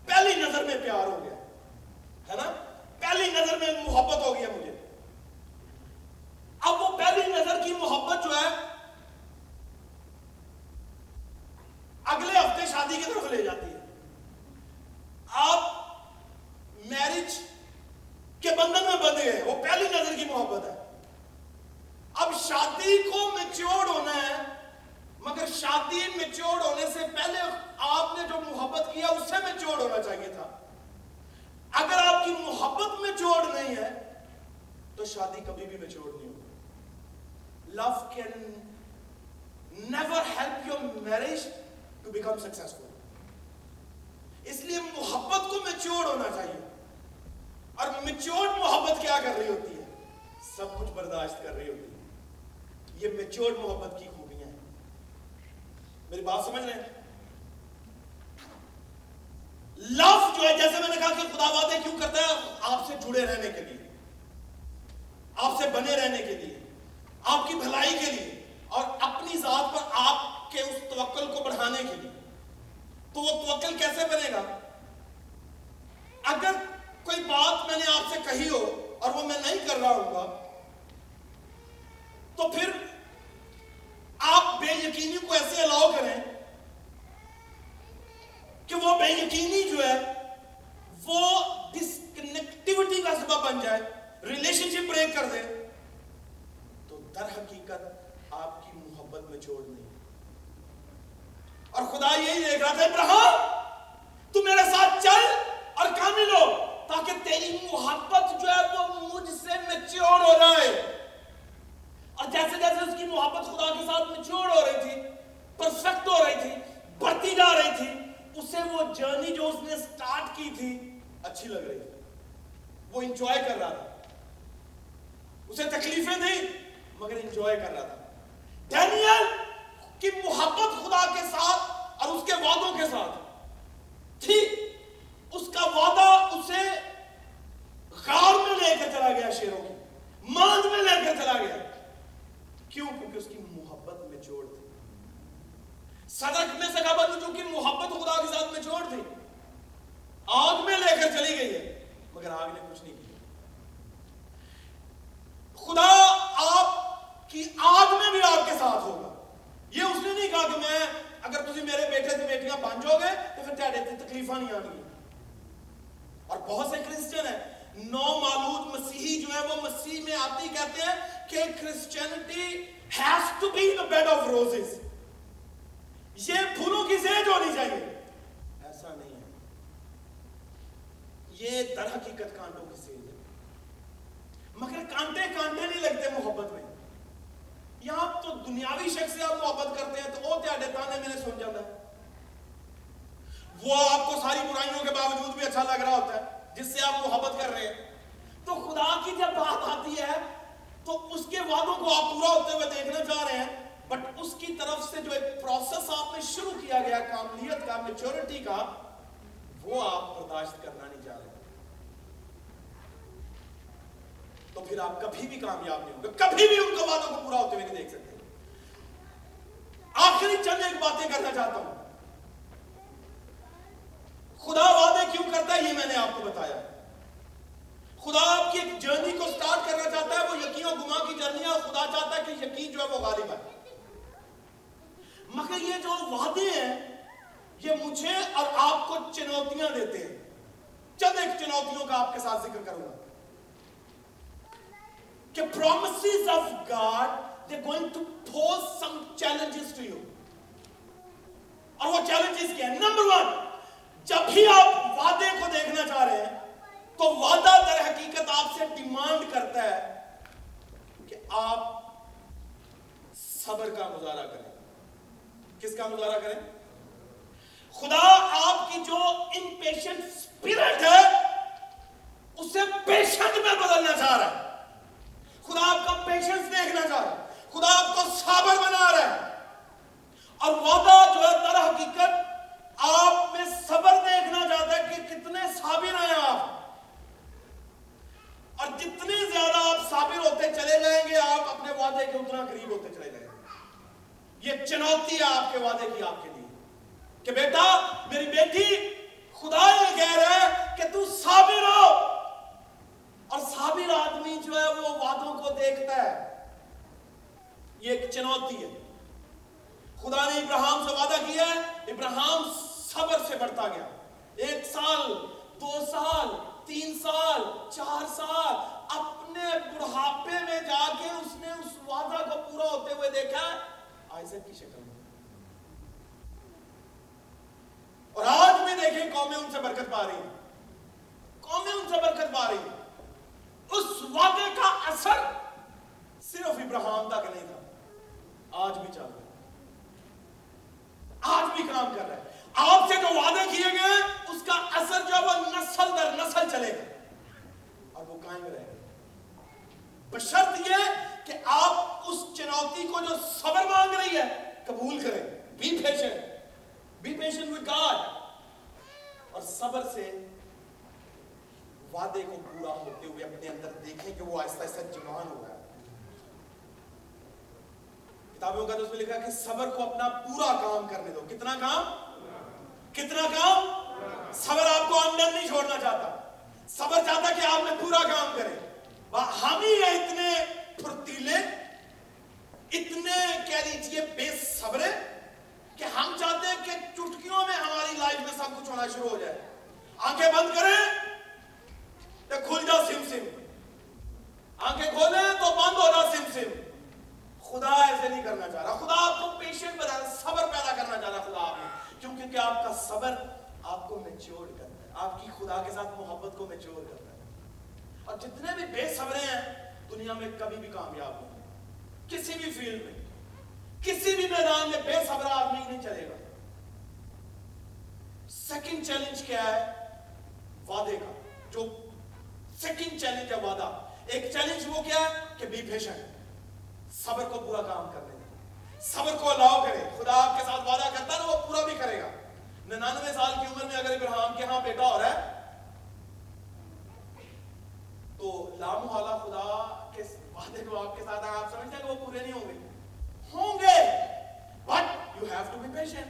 پہلی نظر میں پیار ہو گیا، ہے نا؟ پہلی نظر میں محبت ہو گیا مجھے۔ اب وہ پہلی نظر کی محبت جو ہے، اگلے ہفتے شادی کی طرف لے جاتی ہے۔ آپ میرج کے بندھن میں بندھ گئے، وہ پہلی نظر کی محبت ہے۔ اب شادی کو میچور ہونا ہے مگر شادی میچور ہونے سے پہلے آپ نے جو محبت کیا اس سے میچور ہونا چاہیے تھا۔ اگر آپ کی محبت میچور نہیں ہے، تو شادی کبھی بھی میچور نہیں ہوگی۔ Love can never help your marriage to become successful اس لیے محبت کو میچور ہونا چاہیے۔ اور میچور محبت کیا کر رہی ہوتی ہے؟ سب کچھ برداشت کر رہی ہوتی ہے۔ یہ میچور محبت کی میری بات سمجھ رہے ہیں؟ لو جو ہے، جیسے میں نے کہا کہ خدا وعدے کیوں کرتا ہے؟ آپ سے جڑے رہنے کے لیے، آپ سے بنے رہنے کے لیے، آپ کی بھلائی کے لیے اور اپنی ذات پر آپ کے اس توکل کو بڑھانے کے لیے۔ تو وہ توکل کیسے بنے گا؟ اگر کوئی بات میں نے آپ سے کہی ہو اور وہ میں نہیں کر رہا ہوں گا، تو پھر یقینی کو ایسے الاؤ کریں کہ وہ بے یقینی جو ہے، وہ ڈسکنیکٹیوٹی کا سبب بن جائے ریلیشن شپ بریک کر دے، تو در حقیقت آپ کی محبت میں چھوڑ نہیں۔ اور خدا یہی دیکھ رہا تھا ابراہم تو میرے ساتھ چل اور کامل ہو تاکہ تیری محبت جو ہے وہ مجھ سے میچور ہو جائے۔ اور جیسے جیسے اس کی محبت خدا کے ساتھ میچور ہو رہی تھی پرفیکٹ ہو رہی تھی، بڑھتی جا رہی تھی، اسے وہ جرنی جو اس نے سٹارٹ کی تھی، اچھی لگ رہی تھی۔ وہ انجوائے کر رہا تھا۔ اسے تکلیفیں تھیں مگر انجوائے کر رہا تھا۔ ڈینیل کی محبت خدا کے ساتھ اور اس کے وعدوں کے ساتھ۔ تھی، اس کا وعدہ اسے غار میں لے کر چلا گیا، شیروں کی۔ ماند میں لے کر چلا گیا۔ کیوں؟ کیونکہ اس کی محبت میں جوڑ تھی۔ صدق میں سکا بندو چونکہ محبت خدا کے ساتھ میں جوڑ تھی۔ آگ میں لے کر چلی گئی ہے، مگر آگ نے کچھ نہیں کیا۔ خدا آپ کی آگ میں بھی آپ کے ساتھ ہوگا۔ یہ اس نے نہیں کہا کہ میں، اگر تسی میرے بیٹے سے بیٹیاں بن جاؤ گے تو پھر تیرے تکلیفاں نہیں آنی اور بہت سے کرسچن ہیں نو مالود مسیحی جو ہے وہ مسیح میں آتی کہتے ہیں کہ Christianity has to be in bed of roses یہ پھولوں کی زیج ہونی چاہیے۔ ایسا نہیں ہے۔ یہ در حقیقت کانٹوں کی زیج ہے۔ مگر کانٹے کانٹے نہیں لگتے محبت میں۔ یہاں تو دنیاوی شخص سے آپ محبت کرتے ہیں تو وہ تیاڈے تانے میں نے سن جاتا ہے وہ آپ کو ساری برائیوں کے باوجود بھی اچھا لگ رہا ہوتا ہے۔ جس سے آپ محبت کر رہے ہیں۔ تو خدا کی جب بات آتی ہے، تو اس کے وعدوں کو آپ پورا ہوتے ہوئے دیکھنا چاہ رہے ہیں۔ بٹ اس کی طرف سے جو ایک پروسیس آپ میں شروع کیا گیا کاملیت کا میچورٹی کا، وہ آپ برداشت کرنا نہیں چاہ رہے۔ تو پھر آپ کبھی بھی کامیاب نہیں ہوں گے۔ کبھی بھی ان کو وعدوں کو پورا ہوتے ہوئے نہیں دیکھ سکتے۔ آخری چند ایک باتیں کرنا چاہتا ہوں۔ خدا وعدے کیوں کرتا ہے یہ میں نے آپ کو بتایا۔ خدا آپ کی ایک جرنی کو سٹارٹ کرنا چاہتا ہے، وہ یقین و گما کی جرنی ہے اور خدا چاہتا ہے کہ یقین جو ہے وہ غالب ہے۔ مگر یہ جو وعدے ہیں، یہ مجھے اور آپ کو چنوتیاں دیتے ہیں۔ چند ایک چنوتیوں کا آپ کے ساتھ ذکر کروں گا۔ کہ promises of God they're going to pose some challenges to you اور وہ challenges کیا ہیں؟ نمبر ون جب بھی آپ وعدے کو دیکھنا چاہ رہے ہیں، تو وعدہ در حقیقت آپ سے ڈیمانڈ کرتا ہے کہ آپ صبر کا مظاہرہ کریں۔ کس کا مظاہرہ کریں؟ خدا آپ کی جو امپیشنٹ سپیرٹ ہے، اسے پیشنٹ میں بدلنا چاہ رہا ہے۔ خدا آپ کا پیشنس دیکھنا چاہ رہا ہے۔ خدا آپ کو صابر بنا رہا ہے۔ اور وعدہ جو ہے در حقیقت آپ میں صبر دیکھنا چاہتا ہے کہ کتنے صابر ہیں آپ۔ اور جتنے زیادہ آپ صابر ہوتے چلے جائیں گے، آپ اپنے وعدے کے اتنا قریب ہوتے چلے جائیں گے۔ یہ چنوتی ہے آپ کے وعدے کی آپ کے لیے۔ کہ بیٹا، میری بیٹی خدا یہ کہہ رہا ہے کہ تو صابر ہو۔ اور صابر آدمی جو ہے وہ وعدوں کو دیکھتا ہے۔ یہ ایک چنوتی ہے۔ خدا نے ابراہم سے وعدہ کیا ہے ابراہم صبر سے بڑھتا گیا۔ ایک سال، دو سال، تین سال، چار سال، اپنے بڑھاپے میں جا کے اس نے اس وعدہ کو پورا ہوتے ہوئے دیکھا۔ آئسک کی شکل۔ میں اور آج بھی دیکھیں قومیں ان سے برکت پا رہی ہیں۔ قومیں ان سے برکت پا رہی ہیں۔ اس وعدے کا اثر صرف ابراہم تک نہیں تھا، آج بھی چل رہا ہے۔ آج بھی کام کر رہا ہے۔ آپ سے جو وعدے کیے گئے، اس کا اثر جو ہے وہ نسل در نسل چلے گا۔ اور وہ قائم رہے گا۔ بشرط یہ کہ آپ اس چنوتی کو جو صبر مانگ رہی ہے، قبول کریں۔ Be patient be patient with God اور صبر سے وعدے کو پورا ہوتے ہوئے اپنے اندر دیکھیں کہ وہ آہستہ آہستہ جوان ہو گیا کتابوں کا تو اس میں لکھا کہ صبر کو اپنا پورا کام کرنے دو۔ کتنا کام؟ کتنا کام؟ صبر آپ کو اندر نہیں چھوڑنا چاہتا۔ صبر چاہتا کہ آپ میں پورا کام کریں ہم ہی ہیں اتنے پھرتیلے، اتنے کہہ لیجیے بے صبرے کہ ہم چاہتے ہیں کہ چٹکیوں میں ہماری لائف میں سب کچھ ہونا شروع ہو جائے۔ آنکھیں بند کریں۔ تو کھل جا سم سم۔ آنکھیں کھولیں تو بند ہو جا سم سم۔ خدا ایسے نہیں کرنا چاہ رہا۔ خدا آپ کو پیشنٹ بنا رہا صبر پیدا کرنا چاہ رہا خدا آپ میں کیونکہ کہ آپ کا صبر آپ کو میچور کرتا ہے۔ آپ کی خدا کے ساتھ محبت کو میچور کرتا ہے۔ اور جتنے بھی بے صبرے ہیں، دنیا میں کبھی بھی کامیاب نہیں کسی بھی فیلڈ میں، کسی بھی میدان میں بے صبر آدمی نہیں چلے گا۔ سیکنڈ چیلنج کیا ہے؟ وعدے کا۔ جو سیکنڈ چیلنج ہے وعدہ۔ ایک چیلنج وہ کیا ہے کہ بی پیشنٹ صبر کو پورا کام کرنے دیں صبر کو الاؤ کرے خدا آپ کے ساتھ وعدہ کرتا ہے وہ پورا بھی کرے گا۔ ننانوے سال کی عمر میں اگر ابراہم کے ہاں بیٹا ہو رہا ہے، تو لامحالہ خدا کے وعدے کو آپ کے ساتھ آپ سمجھتے ہیں کہ وہ پورے نہیں ہوں گے۔ ہوں گے but you have to be patient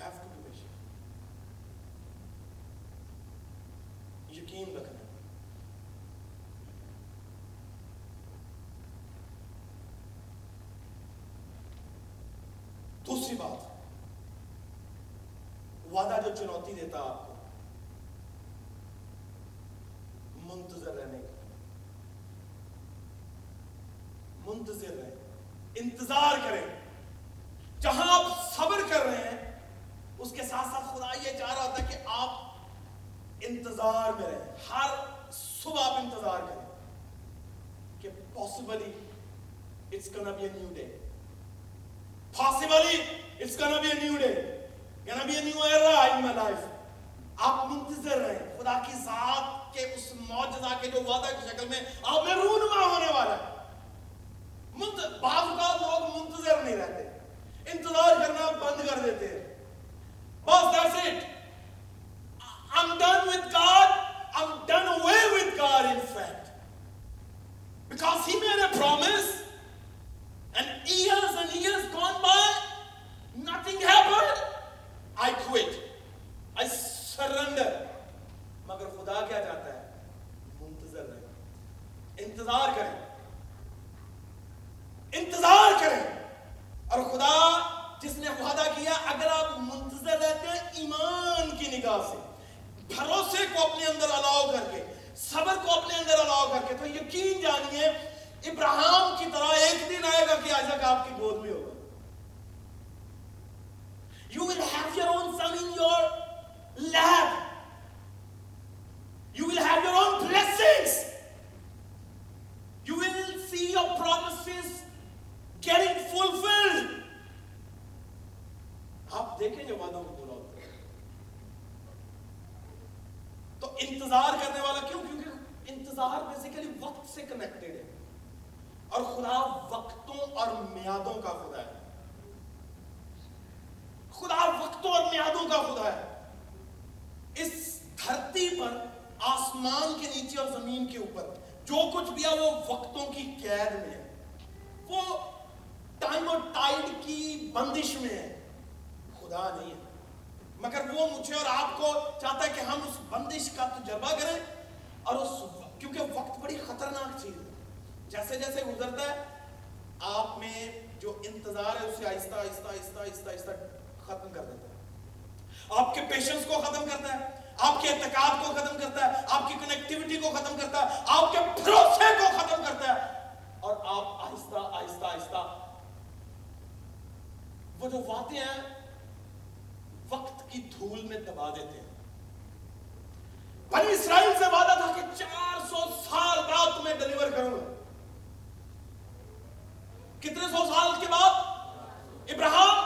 have to be patient یقین رکھنا۔ دوسری بات وعدہ جو چنوتی دیتا آپ کو منتظر رہنے کا منتظر رہے انتظار کریں جہاں آپ صبر کر رہے ہیں اس کے ساتھ ساتھ خدا یہ چاہ رہا تھا کہ آپ انتظار میں رہیں ہر صبح آپ انتظار کریں کہ possibly it's gonna be a new day possibly it's gonna be a new day. Gonna be a new era in my life. آپ منتظر رہیں. خدا کی ذات کے اس معجزہ کے جو وعدہ کی شکل میں آپ میں رونما ہونے والا ہے بعض اوقات لوگ منتظر نہیں رہتے. انتظار کرنا بند کر دیتے ہیں. بس that's it I'm done with God I'm done away with God in fact because he made a promise and years and years gone by, nothing happened. I quit. I surrender. مگر خدا کیا چاہتا ہے منتظر رہے انتظار کریں انتظار کریں اور خدا جس نے وعدہ کیا اگر آپ منتظر رہتے ہیں ایمان کی نگاہ سے بھروسے کو اپنے اندر الاؤ کر کے صبر کو اپنے اندر الاؤ کر کے تو یقین جانیے ابراہم کی طرح ایک دن آئے گا کہ آج آپ کی گود میں ہوگا You will have your own son in your lap. You will have your own blessings. You will see your promises getting fulfilled. آپ دیکھیں جو وعدوں کو پورا ہوتا ہے تو انتظار کرنے والا کیوں کیونکہ انتظار بیسیکلی وقت سے کنیکٹ ہے اور خدا وقتوں اور میادوں کا خدا ہے خدا وقتوں اور میادوں کا خدا ہے اس دھرتی پر آسمان کے نیچے اور زمین کے اوپر جو کچھ بھی ہے وہ وقتوں کی قید میں ہے وہ ٹائم اور ٹائڈ کی بندش میں ہے خدا نہیں ہے مگر وہ مجھے اور آپ کو چاہتا ہے کہ ہم اس بندش کا تجربہ کریں اور اس کیونکہ وقت بڑی خطرناک چیز ہے جیسے جیسے گزرتا ہے آپ میں جو انتظار ہے اسے آہستہ آہستہ آہستہ آہستہ آہستہ ختم کر دیتا ہے آپ کے پیشنس کو ختم کرتا ہے، آپ کے اعتقاد کو ختم کرتا ہے، آپ کی کنیکٹیوٹی کو ختم کرتا ہے، آپ کے بھروسے کو ختم کرتا ہے۔ اور آپ آہستہ آہستہ آہستہ وہ جو وعدے ہیں، وقت کی دھول میں دبا دیتے ہیں۔ بنی اسرائیل سے وعدہ تھا کہ چار سو سال بعد تمہیں ڈلیور کروں گا۔ کتنے سو سال کے بعد؟ Abraham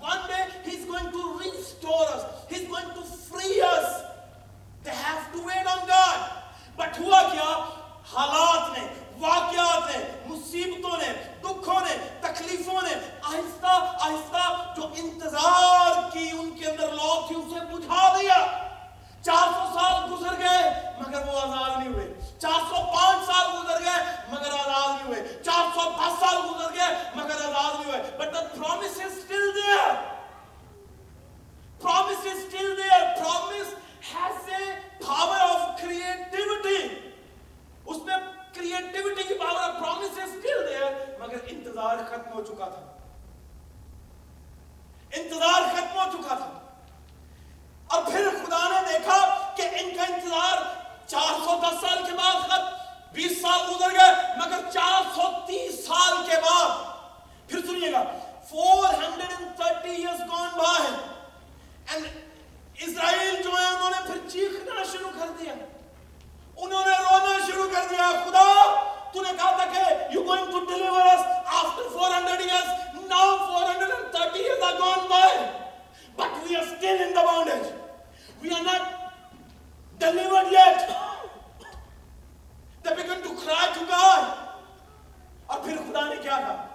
One day He's going to restore us. He's going to free us. They have to wait on God. But ہوا کیا حالات نے واقعات نے مصیبتوں نے دکھوں نے تکلیفوں نے آہستہ آہستہ جو انتظار کی ان کے اندر لو تھی اسے بجھا دیا چار سو سال گزر گئے، مگر وہ آزاد نہیں ہوئے۔ چار سو پانچ سال گزر گئے، مگر آزاد نہیں ہوئے۔ چار سو دس سال گزر گئے، مگر آزاد نہیں ہوئے۔ But the promise is still there promise is still there promise has a power of creativity اس میں کریٹیوٹی کی power promise is still there مگر انتظار ختم ہو چکا تھا۔ انتظار ختم ہو چکا تھا۔ اور پھر خدا نے دیکھا کہ ان کا انتظار چار سو دس سال کے بعد ختم بیس سال گزر گئے مگر چار سو تیس سال کے بعد پھر سنیے گا four hundred and thirty years gone by and Israel جو ہے انہوں نے پھر چیخنا شروع کر دیا انہوں نے رونا شروع کر دیا خدا تو نے کہا تھا کہ you going to deliver us after 400 years now 430 years are gone by but we are still in the bondage we are not delivered yet they began to cry to God اور پھر خدا نے کیا کہا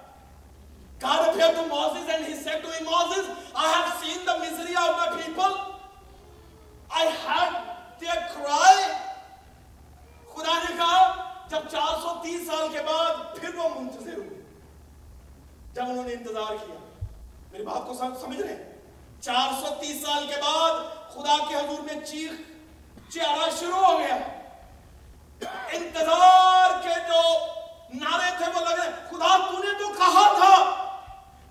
God appeared to Moses and he said to him, Moses, I have seen the misery of my people. I heard their cry. خدا نے کہا جب چار سو تیس سال کے بعد پھر وہ منتظر ہوئے جب انہوں نے انتظار کیا میری بات کو سمجھ رہے ہیں چار سو تیس سال کے بعد خدا کے حضور میں چیخ چہرہ شروع ہو گیا انتظار کے جو نعرے تھے وہ لگ رہے خدا تو نے تو کہا تھا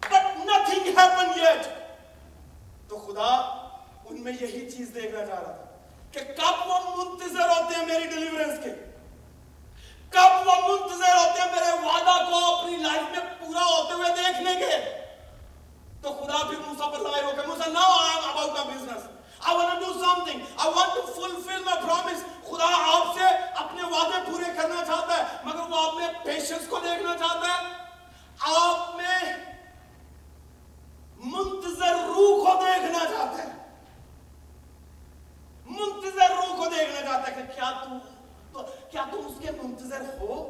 but nothing happened yet تو خدا ان میں یہی چیز دیکھنا چاہ رہا تھا کہ کب وہ منتظر ہوتے ہیں میری ڈیلیورنس کے کب وہ منتظر ہوتے ہیں میرے وعدہ کو اپنی لائف میں پورا ہوتے ہوئے دیکھنے کے تو خدا پھر موسیٰ پر ظاہر ہو کہ موسیٰ now I am about my business I want to do something I want to fulfill my promise خدا آپ سے اپنے وعدے پورے کرنا چاہتا ہے مگر وہ آپ میں پیشنس کو دیکھنا چاہتا ہے آپ میں منتظر روح کو دیکھنا چاہتا ہے منتظر روح کو دیکھنا چاہتا ہے کہ کیا تم تو کیا تم اس کے منتظر ہو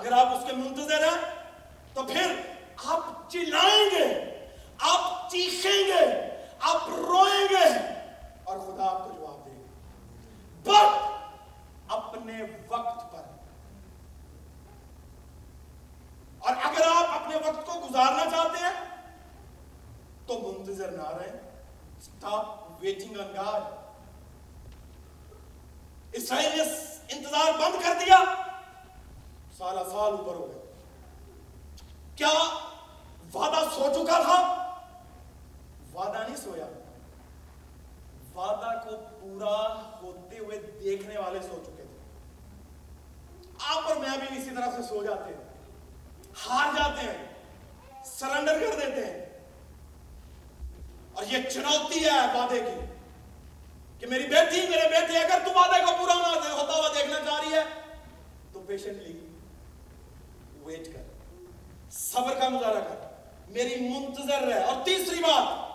اگر آپ اس کے منتظر ہیں، تو پھر آپ چلائیں گے، آپ چیخیں گے، آپ روئیں گے۔ اور خدا آپ کو جواب دے گا۔ بٹ اپنے وقت پر۔ اور اگر آپ اپنے وقت کو گزارنا چاہتے ہیں، تو منتظر نہ رہیں۔ Stop waiting on God Israel نے انتظار بند کر دیا۔ سالہ سال اوپر ہو گئے۔ کیا وعدہ سو چکا تھا؟ وعدہ نہیں سویا۔ وعدہ کو پورا ہوتے ہوئے دیکھنے والے سو چکے تھے۔ آپ اور میں بھی اسی طرح سے سو جاتے ہیں۔ ہار جاتے ہیں۔ سرنڈر کر دیتے ہیں۔ اور یہ چنوتی ہے وعدے کی کہ میری بیٹی، میرے بیٹے، اگر تم وعدے کو پورا نہ ہوتا ہوا دیکھنا چاہ رہی ہے، تو پیشنٹلی ویٹ کر صبر کا مظاہرہ کر میری منتظر رہ اور تیسری بات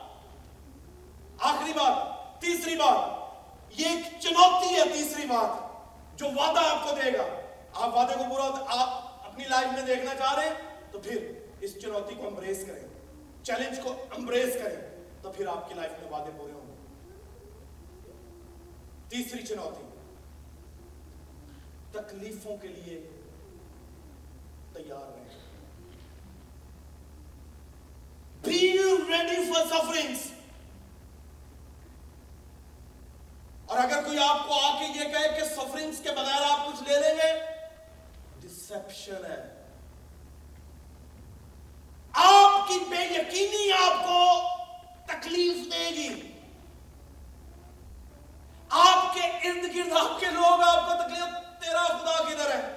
آخری بات تیسری بات یہ ایک چنوتی ہے تیسری بات جو وعدہ آپ کو دے گا آپ وعدے کو پورا آپ اپنی لائف میں دیکھنا چاہ رہے ہیں تو پھر اس چنوتی کو امبریس کریں چیلنج کو امبریس کریں تو پھر آپ کی لائف میں وعدے پورے ہوں گے تیسری چنوتی تکلیفوں کے لیے تیار رہیں Be ready for sufferings. اور اگر کوئی آپ کو آ کے یہ کہے کہ سفرنگز کے بغیر آپ کچھ لے لیں گے ڈسپشن ہے۔ آپ کی بے یقینی آپ کو تکلیف دے گی۔ آپ کے ارد گرد آپ کے لوگ آپ کو تکلیف، تیرا خدا کدھر ہے۔